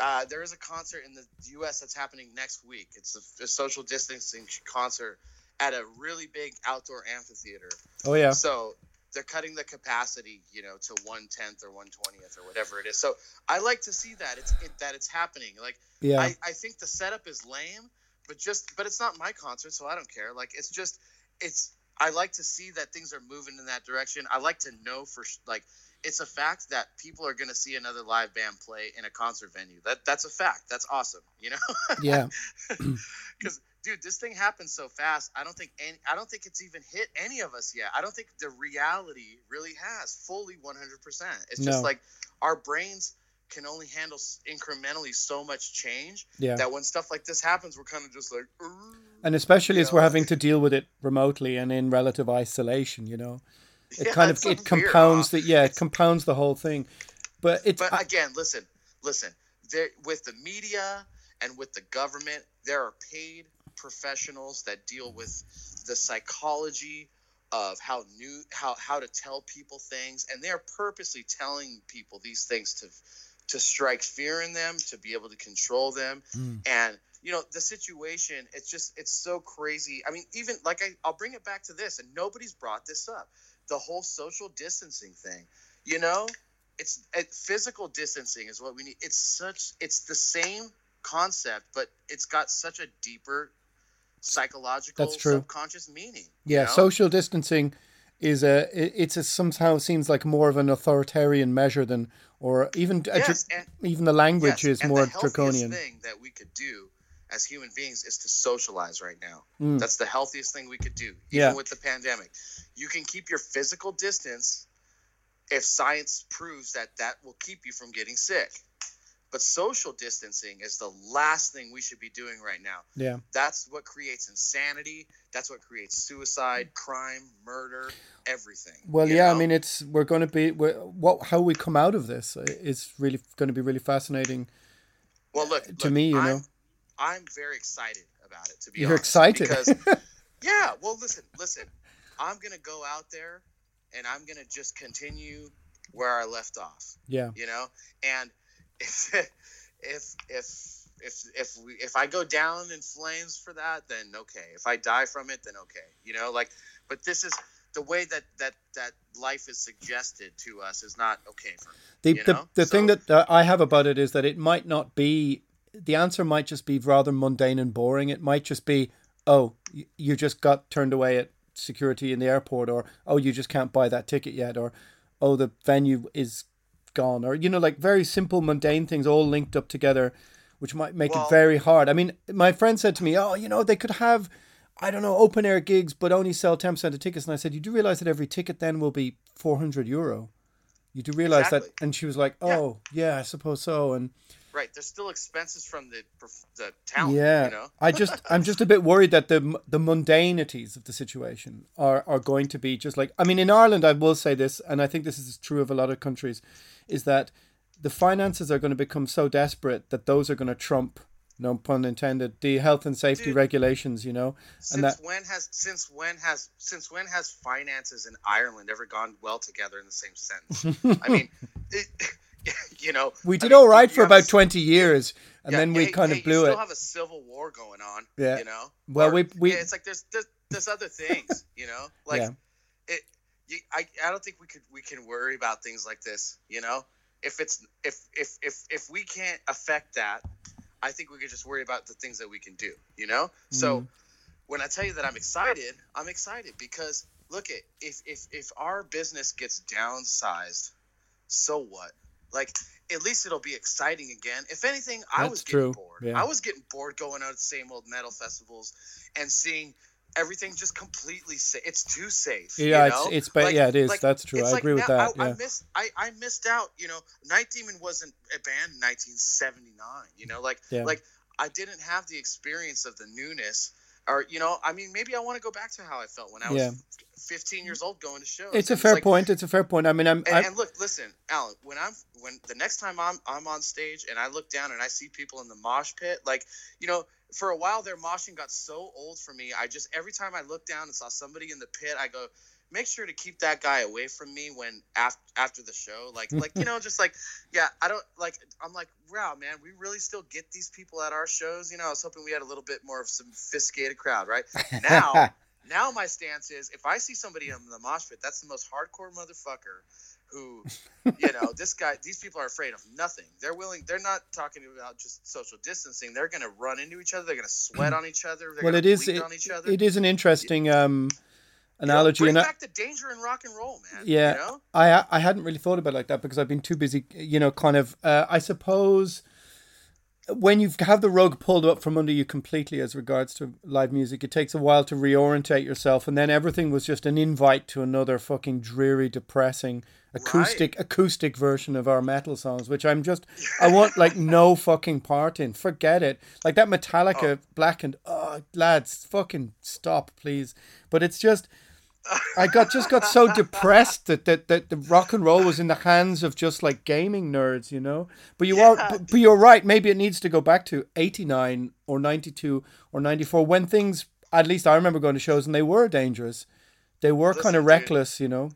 Uh, there is a concert in the U.S. that's happening next week. It's a, a social distancing concert at a really big outdoor amphitheater. "Oh yeah, So they're cutting the capacity, you know, to one tenth or one twentieth or whatever it is. So I like to see that it's it, that it's happening. Like yeah, I, I think the setup is lame, but just but it's not my concert, so I don't care. Like it's just it's I like to see that things are moving in that direction. I like to know for like it's a fact that people are going to see another live band play in a concert venue. That that's a fact. That's awesome, you know? yeah, Cuz dude, this thing happens so fast. I don't think any I don't think it's even hit any of us yet. I don't think the reality really has fully 100%. It's No. just like our brains can only handle incrementally so much change yeah." that when stuff like this happens, we're kind of just like, And especially as you we're having to deal with it remotely and in relative isolation, you know, it Yeah, kind of so it compounds huh? the yeah, it compounds the whole thing. But it's But again, listen, listen. There, with the media and with the government, there are paid professionals that deal with the psychology of how new how how to tell people things, and they're purposely telling people these things to to strike fear in them, to be able to control them, Mm. and you know the situation. It's just it's so crazy. I mean, even like I, I'll bring it back to this, and nobody's brought this up. The whole social distancing thing, you know, it's it, physical distancing is what we need. It's such it's the same concept, but it's got such a deeper psychological That's true. subconscious meaning. you yeah, know? social distancing is a it- it's a somehow seems like more of an authoritarian measure than or even Yes, and- even the language Yes, is more the draconian. thing that we could do as human beings is to socialize right now. Mm. That's the healthiest thing we could do, even Yeah. with the pandemic. You can keep your physical distance if science proves that that will keep you from getting sick. But social distancing is the last thing we should be doing right now. Yeah. That's what creates insanity. That's what creates suicide, crime, murder, everything. Well, yeah, I mean, it's we're going to be we're, what how we come out of this uh, is really going to be really fascinating. Well, look, to look, me, you I'm, know. I'm very excited about it. To be You're honest, excited. because yeah. Well, listen, listen. I'm gonna go out there, and I'm gonna just continue where I left off. Yeah, You know, and if if if if if we if I go down in flames for that, then okay. If I die from it, then okay. You know, like, but this is the way that that that life is suggested to us is not okay for me. the you the, know? the thing So- that uh, I have about it is that it might not be the answer might just be rather mundane and boring. It might just be oh you just got turned away at security in the airport, or oh you just can't buy that ticket yet, or oh the venue is gone, or you know like very simple mundane things all linked up together, which might make Well- it very hard. I mean, my friend said to me, oh you know they could have. I don't know, open air gigs, but only sell 10% of tickets. And I said, You do realize that every ticket then will be 400 euro? You do realize that? And she was like, Yeah. Oh, yeah, I suppose so. And Right. There's still expenses from the the talent. yeah, You know. I just, I'm just a bit worried that the the mundanities of the situation are, are going to be just like, I mean, in Ireland, I will say this, and I think this is true of a lot of countries, is that the finances are going to become so desperate that those are going to trump, no pun intended, the health and safety Dude. regulations, you know? Since And that, when has since when has since when has finances in Ireland ever gone well together in the same sentence? I mean, it, you know, we I did mean, all right for about a- 20 years, and yeah, then we hey, kind hey, of blew you it. Still have a civil war going on. Yeah. You know. Well, Or- we- we- yeah, it's like there's there's, there's other things. You know, like Yeah. it. You, I I don't think we could we can worry about things like this. You know, if it's if if if if we can't affect that, I think we could just worry about the things that we can do. You know, so Mm. when I tell you that I'm excited, I'm excited because look at if if if our business gets downsized, so what? Like at least it'll be exciting again. If anything, I That's was getting true, bored. yeah. I was getting bored going out to the same old metal festivals and seeing everything just completely safe. It's too safe. you Yeah, it's- know? it's ba- yeah, it is. That's true. it's I agree with that, I, I missed I, I missed out. You know, Night Demon wasn't a band in 1979. You know, like Yeah. like I didn't have the experience of the newness. Or you know, I mean, maybe I want to go back to how I felt when I was Yeah. 15 years old going to shows. It's a fair like- point. It's a fair point. I mean, I'm, And, I'm and look, listen, Alan. When I'm when the next time I'm I'm on stage and I look down and I see people in the mosh pit, like you know, for a while their moshing got so old for me. I just every time I looked down and saw somebody in the pit, I go, make sure to keep that guy away from me when after after the show. Like like you know, just like yeah, I don't like. I'm like, wow, man, we really still get these people at our shows. You know, I was hoping we had a little bit more of some sophisticated crowd, right? Now. Now my stance is if I see somebody in the mosh pit, that's the most hardcore motherfucker who, you know, this guy, these people are afraid of nothing. They're willing. They're not talking about just social distancing. They're gonna run into each other. They're gonna sweat on each other. They're well, it is bleed it, on each other. it is an interesting um You know, bring and I, the danger in rock and roll, man. yeah, You know? I I hadn't really thought about it like that because I've been too busy, you know, kind of. Uh, I suppose when you have the rug pulled up from under you completely as regards to live music, it takes a while to reorientate yourself, and then everything was just an invite to another fucking dreary, depressing acoustic acoustic version of our metal songs, which I'm just I want like no fucking part in. Forget it. Like that Metallica blackened. Oh, lads, fucking stop, please. But it's just. I got just got so depressed that, that that the rock and roll was in the hands of just like gaming nerds, you know. But you are, but, but you're right. Maybe it needs to go back to '89 or '92 or '94 when things. At least I remember going to shows and they were dangerous. They were kind of dude. reckless, you know.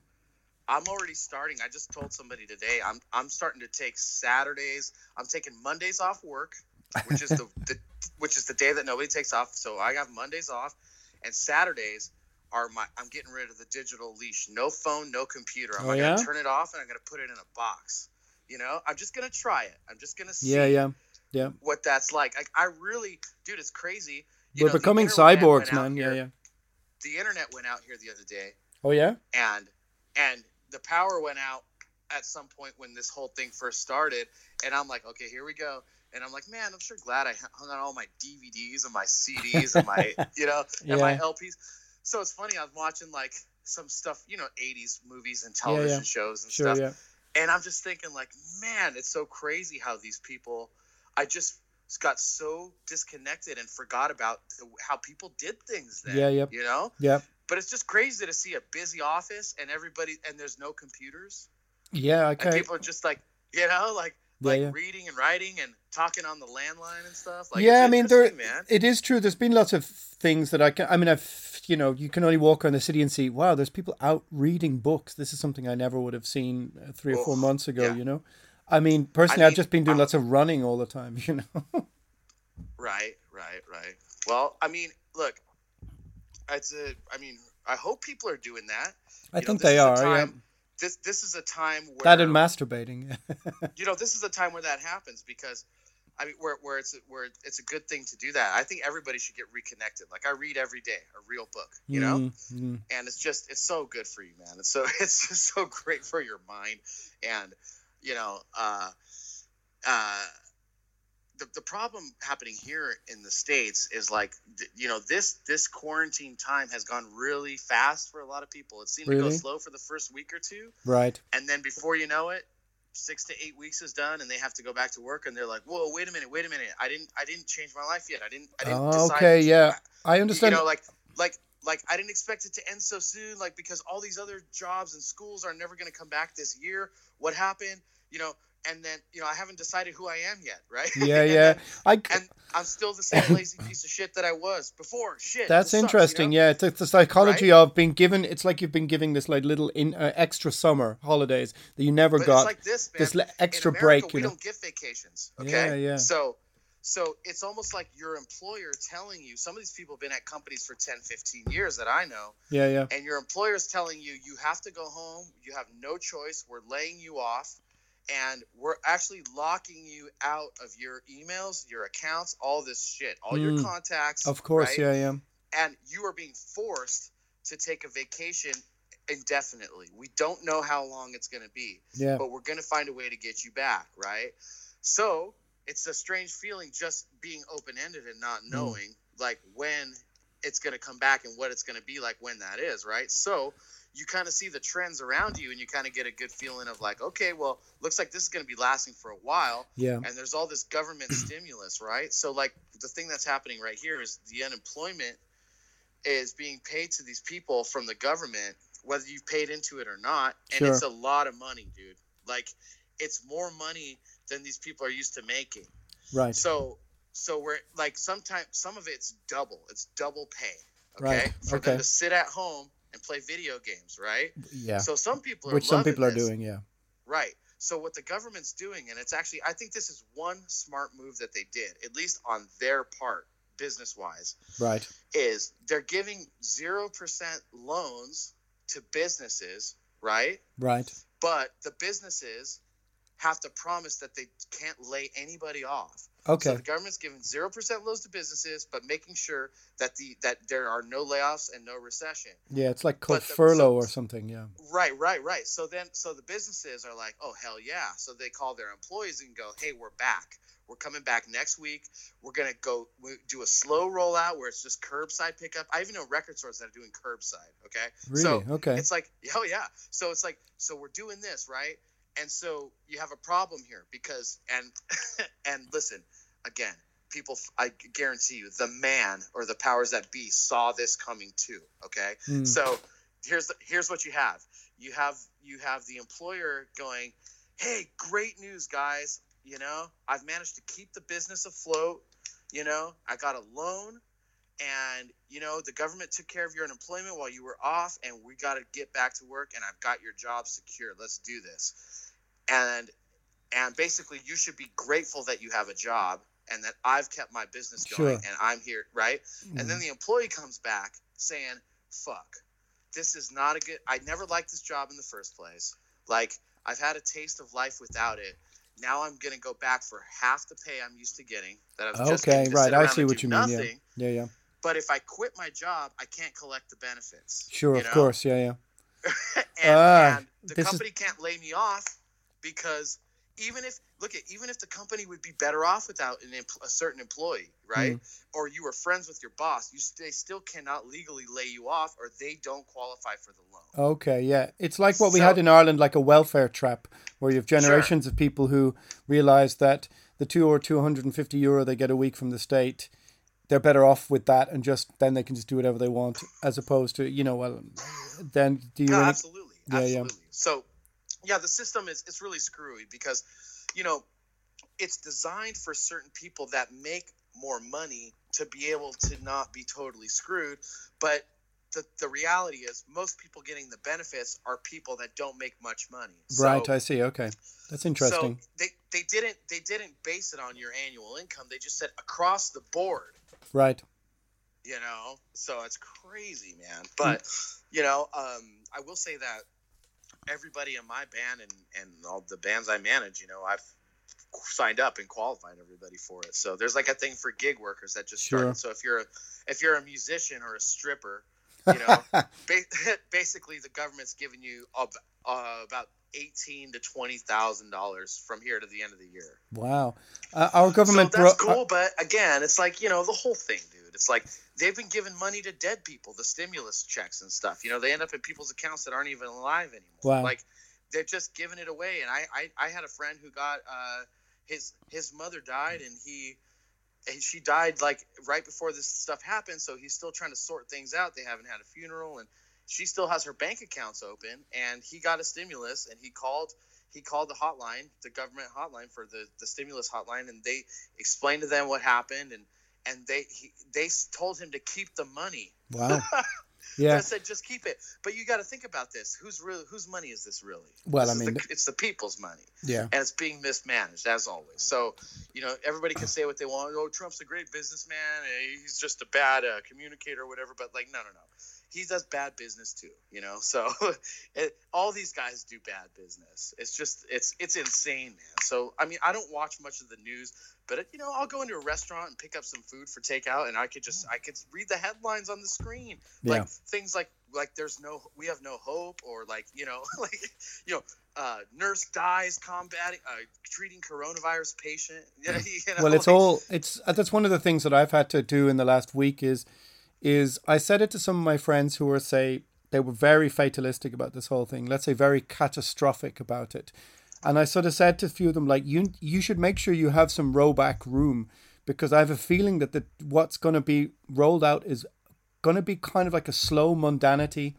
I'm already starting. I just told somebody today. I'm I'm starting to take Saturdays. I'm taking Mondays off work, which is the, the which is the day that nobody takes off. So I have Mondays off, and Saturdays are my. I'm getting rid of the digital leash. No phone, no computer. I'm Oh, gonna turn it off and I'm gonna put it in a box. You know, I'm just gonna try it. I'm just gonna see Yeah, yeah, yeah. what that's like. Like I really, dude, it's crazy. You We're know, becoming cyborgs, man. Yeah, here- yeah. The internet went out here the other day Oh yeah. and and the power went out at some point when this whole thing first started, and I'm like, okay, here we go. And I'm like, man, I'm sure glad I hung on all my DVDs and my CDs and my, you know, and my Yeah. LPs. So it's funny. I'm watching like some stuff, you know, 80s movies and television yeah. shows and Sure, stuff. yeah. And I'm just thinking, like, man, it's so crazy how these people. I just got so disconnected and forgot about the, how people did things then. Yeah, yep. You know, Yeah. but it's just crazy to see a busy office and everybody and there's no computers Yeah, and okay. people are just like, you know, like Yeah, like yeah. reading and writing and talking on the landline and stuff. Like, yeah, I mean, there man. it is true. There's been lots of things that I can. I mean, I've you know, you can only walk around the city and see, wow, there's people out reading books. This is something I never would have seen uh, three or four months ago. yeah. You know, I mean, personally, I've mean, just been doing I'm- lots of running all the time. You know. Right, right, right. Well, I mean, look, it's a. I mean, I hope people are doing that. I You think this they are. Yeah. This this is a time where That and masturbating. you know this is a time where that happens because I mean where, where it's where it's a good thing to do that. I think everybody should get reconnected. Like I read every day a real book, you know, Mm, mm. and it's just it's so good for you, man. It's so it's just so great for your mind, and you know, uh, uh, the the problem happening here in the states is like th- you know this this quarantine time has gone really fast for a lot of people. It seemed to go slow for the first week or two. Right. and then before you know it six to eight weeks is done and they have to go back to work and they're like whoa wait a minute wait a minute. I didn't i didn't change my life yet. I didn't i didn't Oh, decide okay. to- Yeah, I understand. You know like like like i didn't expect it to end so soon like because all these other jobs and schools are never going to come back this year. What happened? You know and then you know i haven't decided who i am yet right yeah, yeah. then- I. and i'm still the same lazy piece of shit that i was before shit That's this sucks, you interesting. know? Yeah, it's, it's the psychology of being given. It's like you've been giving this like little in uh, extra summer holidays that you never but got. it's like this, man. this le- extra America, break, We you know. don't give vacations. Okay. Yeah, yeah. So, so it's almost like your employer telling you. Some of these people have been at companies for 10, 15 years that I know, yeah, yeah. and your employer's telling you you have to go home. You have no choice. We're laying you off, and we're actually locking you out of your emails, your accounts, all this shit, all your Mm. contacts. Of course, right? yeah, am. and you are being forced to take a vacation indefinitely. We don't know how long it's going to be, Yeah. but we're going to find a way to get you back, right? So it's a strange feeling just being open ended and not Mm. knowing like when it's going to come back and what it's going to be like when that is, right? So you kind of see the trends around you and you kind of get a good feeling of like, okay, well, looks like this is going to be lasting for a while Yeah. and there's all this government stimulus, right? So like the thing that's happening right here is the unemployment is being paid to these people from the government, whether you've paid into it or not, and Sure. it's a lot of money, dude. Like it's more money than these people are used to making. Right. So so we're like sometimes some of it's double. It's double pay. Okay. Right, For okay. them to sit at home and play video games, right? Yeah. So some people are Which some people are this. doing. Yeah. Right. So what the government's doing, and it's actually, I think this is one smart move that they did, at least on their part, business wise, Right. is they're giving zero percent loans to businesses, right? Right. But the businesses have to promise that they can't lay anybody off. Okay. So the government's giving zero percent loans to businesses, but making sure that the that there are no layoffs and no recession. yeah, it's like called the- furlough so- or something. Yeah. Right, right, right. So then, so the businesses are like, oh hell yeah! So they call their employees and go, hey, we're back. We're coming back next week. We're gonna go do a slow rollout where it's just curbside pickup. I even know record stores that are doing curbside. Okay, Really? so Okay. it's like, oh yeah. So it's like, so we're doing this right, and so you have a problem here because and and listen again, people. I guarantee you, the man or the powers that be saw this coming too. Okay, Mm. so here's the, here's what you have. You have you have the employer going, "Hey, great news, guys! You know, I've managed to keep the business afloat. You know, I got a loan, and you know, the government took care of your unemployment while you were off, and we got to get back to work. And I've got your job secure. Let's do this." And and basically, you should be grateful that you have a job and that I've kept my business going Sure. and I'm here, right? And Mm-hmm. then the employee comes back saying, fuck, this is not a good, I never liked this job in the first place. Like, I've had a taste of life without it. Now I'm going to go back for half the pay I'm used to getting that I was just Okay. Right. I see what you mean. nothing. Yeah. Yeah. Yeah. But if I quit my job, I can't collect the benefits. Sure. Of know? course. Yeah. Yeah. and, Ah, and the this is- company can't lay me off because even if look at even if the company would be better off without an empl- a certain employee, right? Mm. Or you were friends with your boss, you st- they still cannot legally lay you off, or they don't qualify for the loan. Okay, yeah. It's like what we had in Ireland, like a welfare trap, where you have generations of people who realize that the two or 250 euro they get a week from the state, they're better off with that and just then they can just do whatever they want as opposed to, you know, well, then do you No, really- absolutely, Yeah, yeah. So, yeah, the system is it's really screwy because, you know, it's designed for certain people that make more money to be able to not be totally screwed, but the, the reality is most people getting the benefits are people that don't make much money. So- Right, I see. Okay. That's interesting. So they, they didn't they didn't base it on your annual income. They just said across the board right. you know so it's crazy man but you know um i will say that everybody in my band and and all the bands i manage you know i've signed up and qualified everybody for it so there's like a thing for gig workers that just Sure. started so if you're a if you're a musician or a stripper you know ba- basically the government's giving you ab- uh, about 18 to 20 thousand dollars from here to the end of the year Wow. Uh, our government so that's bro- cool, but again, it's like you know the whole thing, dude. It's like they've been giving money to dead people, the stimulus checks and stuff. You know, they end up in people's accounts that aren't even alive anymore. Wow. Like they're just giving it away. And I, I, I had a friend who got uh, his his mother died, and he. And she died like right before this stuff happened, so he's still trying to sort things out. They haven't had a funeral, and she still has her bank accounts open. And he got a stimulus, and he called he called the hotline, the government hotline for the, the stimulus hotline, and they explained to them what happened, and and they he, they told him to keep the money. Wow. Yeah. I said just keep it, but you got to think about this: whose real whose money is this really? Well, This I mean, the, it's the people's money, Yeah. and it's being mismanaged as always. So, you know, everybody can say what they want. Oh, Trump's a great businessman. He's just a bad uh, communicator or whatever. But like, no, no, no. He does bad business too. You know, so it, all these guys do bad business. It's just it's it's insane, man. So I mean, I don't watch much of the news, but you know, I'll go into a restaurant and pick up some food for takeout, and I could just I could read the headlines on the screen, Yeah. like things like like there's no we have no hope, or like you know like you know uh, nurse dies combating uh, treating coronavirus patient. Yeah, you know, well it's like- all it's uh, that's one of the things that i've had to do in the last week is is i said it to some of my friends who were say they were very fatalistic about this whole thing let's say very catastrophic about it and i sort of said to a few of them like you you should make sure you have some rowback room because i have a feeling that the what's going to be rolled out is going to be kind of like a slow mundanity.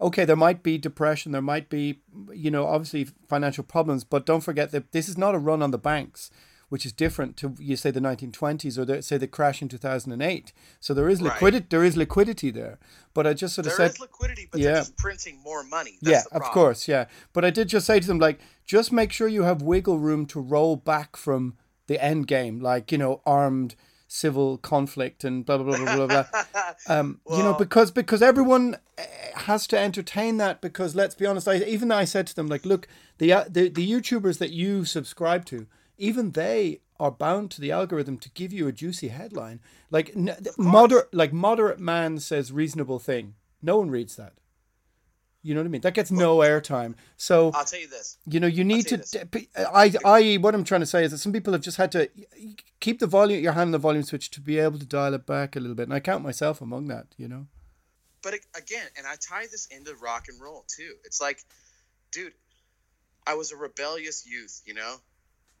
Okay, there might be depression, there might be, you know, obviously financial problems, but don't forget that this is not a run on the banks, which is different to you say the 1920s or the, say the crash in 2008. So there is Right. liquidity, there is liquidity there. But I just sort of There is said, liquidity, but Yeah. they're just printing more money. That's yeah, of course, yeah. But I did just say to them like, just make sure you have wiggle room to roll back from the end game, like you know, armed civil conflict and blah blah blah blah blah. blah. Um, you know, because because everyone eh, has to entertain that. Because let's be honest, I even I said to them like, look, the uh, the the YouTubers that you subscribe to, even they are bound to the algorithm to give you a juicy headline. Like n- moderate, like moderate man says reasonable thing. No one reads that. You know what I mean? That gets no airtime. So I'll tell you this. you know, you need to. I, I, what I'm trying to say is that some people have just had to keep the volume, your hand on the volume switch to be able to dial it back a little bit, and I count myself among that. You know. But again, and I tie this into rock and roll too. It's like, dude, I was a rebellious youth, you know?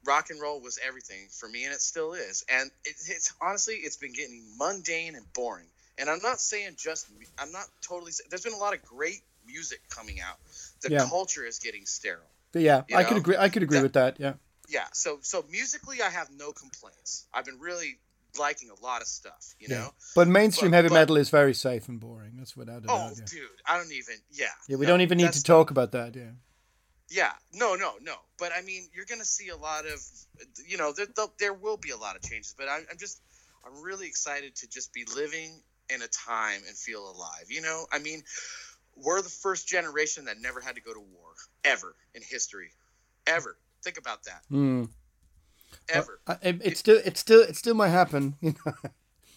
Rock and roll was everything for me, and it still is. And it, it's honestly, it's been getting mundane and boring. And I'm not saying just, I'm not totally, there's been a lot of great music coming out. The Yeah. culture is getting sterile. But yeah, I could agree. I could agree That- with that. Yeah. Yeah, so so musically, I have no complaints. I've been really liking a lot of stuff, you Yeah. know? But mainstream But- heavy but- metal is very safe and boring. That's without a Oh, doubt. Yeah. dude, I don't even, yeah. Yeah, we no, don't even need to talk about that. Yeah. Yeah, no, no, no. But I mean, you're going to see a lot of, you know, there, there, will be a lot of changes. But I'm, I'm just, I'm really excited to just be living in a time and feel alive. You know, I mean, we're the first generation that never had to go to war ever in history, ever. Think about that, Hmm. ever. I, it, it still, it still, it still might happen. You know.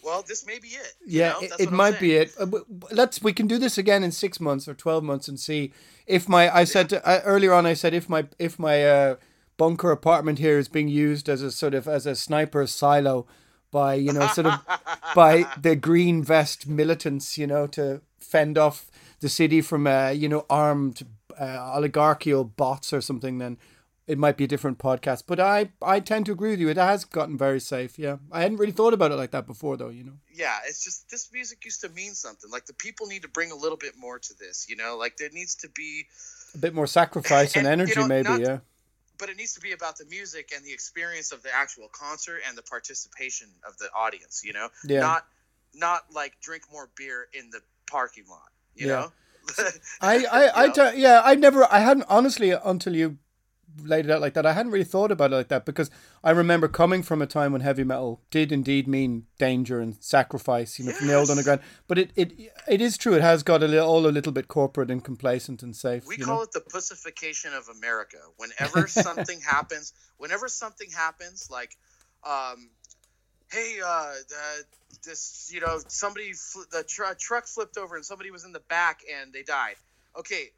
Well, this may be it. Yeah, know? it, it might be it. Uh, Let's we can do this again in six months or twelve months and see if my I said to, uh, earlier on I said if my if my uh, bunker apartment here is being used as a sort of as a sniper silo by you know sort of by the green vest militants you know to fend off the city from uh, you know armed uh, oligarchical bots or something then it might be a different podcast but I I tend to agree with you it has gotten very safe yeah I hadn't really thought about it like that before though you know yeah, it's just this music used to mean something. Like the people need to bring a little bit more to this, you know. Like there needs to be, a bit more sacrifice and, And, you energy know, maybe not- yeah but it needs to be about the music and the experience of the actual concert and the participation of the audience, you know. Yeah. Not, not like drink more beer in the parking lot, you Yeah. know. I I, I don't- yeah I never I hadn't honestly until you laid it out like that I hadn't really thought about it like that because I remember coming from a time when heavy metal did indeed mean danger and sacrifice you know from the old Yes. underground but it, it it is true it has got a little all a little bit corporate and complacent and safe We call know? it the pussification of America. Whenever something happens, whenever something happens, like, um, hey, uh, the, this, you know, somebody, fl- the tr- truck flipped over and somebody was in the back and they died. Okay,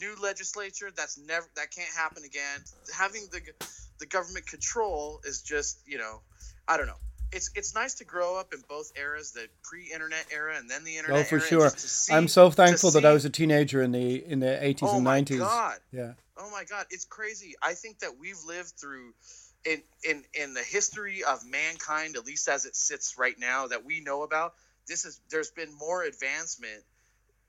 new legislature. That's never. That can't happen again. Having the the government control is just, you know, I don't know. It's it's nice to grow up in both eras, the pre-internet era and then the internet oh for era, sure see- I'm so thankful that I was a teenager in the in the 80s Oh and my 90s God. yeah Oh my God, it's crazy. I think that we've lived through in in in the history of mankind, at least as it sits right now, that we know about. This is there's been more advancement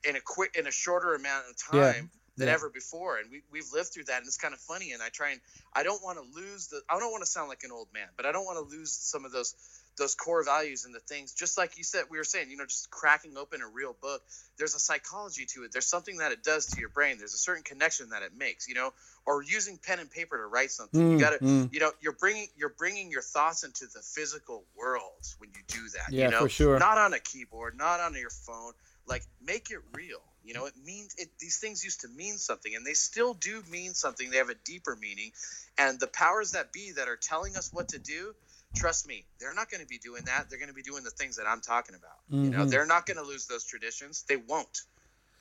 in a quick in a shorter amount of time than yeah. ever before, and we we've lived through that, and it's kind of funny. And I try and I don't want to lose the I don't want to sound like an old man, but I don't want to lose some of those those core values and the things just like you said we were saying you know just cracking open a real book there's a psychology to it there's something that it does to your brain there's a certain connection that it makes you know or using pen and paper to write something Mm, you gotta mm. you know you're bringing you're bringing your thoughts into the physical world when you do that Yeah, you know for sure. not on a keyboard not on your phone like make it real you know it means it these things used to mean something and they still do mean something. They have a deeper meaning. And the powers that be that are telling us what to do trust me they're not going to be doing that. They're going to be doing the things that i'm talking about. You know Mhm. they're not going to lose those traditions. They won't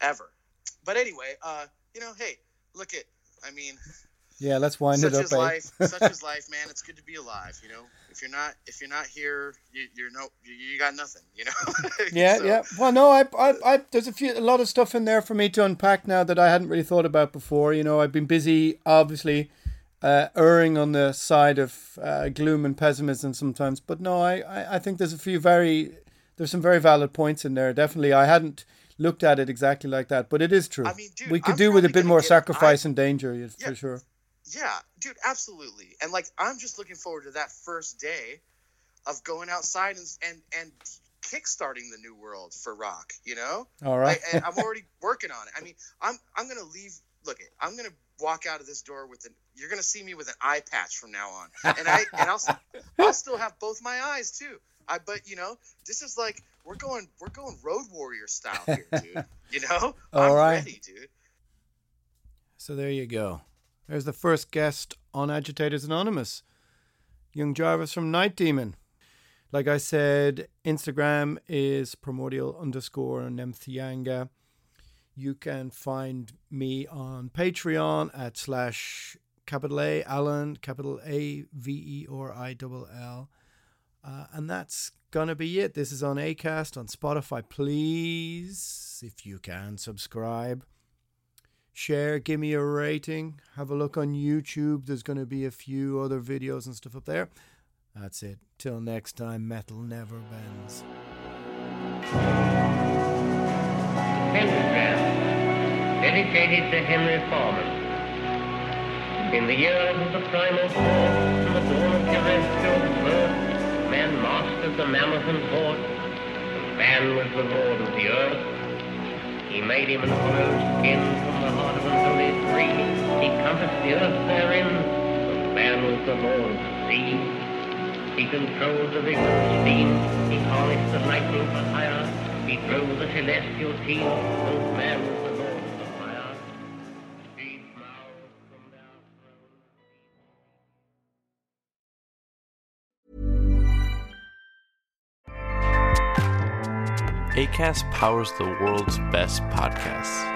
ever. But anyway uh you know hey look at i mean yeah let's wind such it up is eh? life such is life man it's good to be alive you know if you're not if you're not here you, you're no you, you got nothing you know Yeah, So- yeah. Well, no, I, I, I, there's a few, a lot of stuff in there for me to unpack now that I hadn't really thought about before. You know, I've been busy, obviously, uh, erring on the side of uh, gloom and pessimism sometimes. But no, I, I, I think there's a few very, there's some very valid points in there. Definitely, I hadn't looked at it exactly like that, but it is true. I mean, dude, we could I'm do with a bit more get- sacrifice I- and danger, Yeah. for sure. Yeah, dude, absolutely. And like I'm just looking forward to that first day of going outside and and and kickstarting the new world for rock, you know? All right. I, and I'm already working on it. I mean, I'm I'm going to leave look. I'm going to walk out of this door with an you're going to see me with an eye patch from now on. And I and I'll I'll still have both my eyes too. I but you know, this is like we're going we're going road warrior style here, dude. You know? All I'm right. ready, dude. So there you go. There's the first guest on Agitators Anonymous, young Jarvis from Night Demon. Like I said, Instagram is primordial underscore Nemtheanga. You can find me on Patreon at slash capital A Alan capital A V E or I double L. Uh, and that's gonna be it. This is on Acast on Spotify. Please, if you can, subscribe share, give me a rating, have a look on YouTube. There's going to be a few other videos and stuff up there. That's it. Till next time, metal never bends. Pentagram, dedicated to Henry Foreman. In the years of the primal force and the dawn of terrestrial birth, man mastered the mammoth and horse, man was the lord of the earth. He made him an hollow skin the of. He compassed the earth therein, man was the lord of the sea. He controlled the vigorous. He harnessed the lightning for hire. He drove the celestial team. Man was the lord. ACAST powers the world's best podcasts.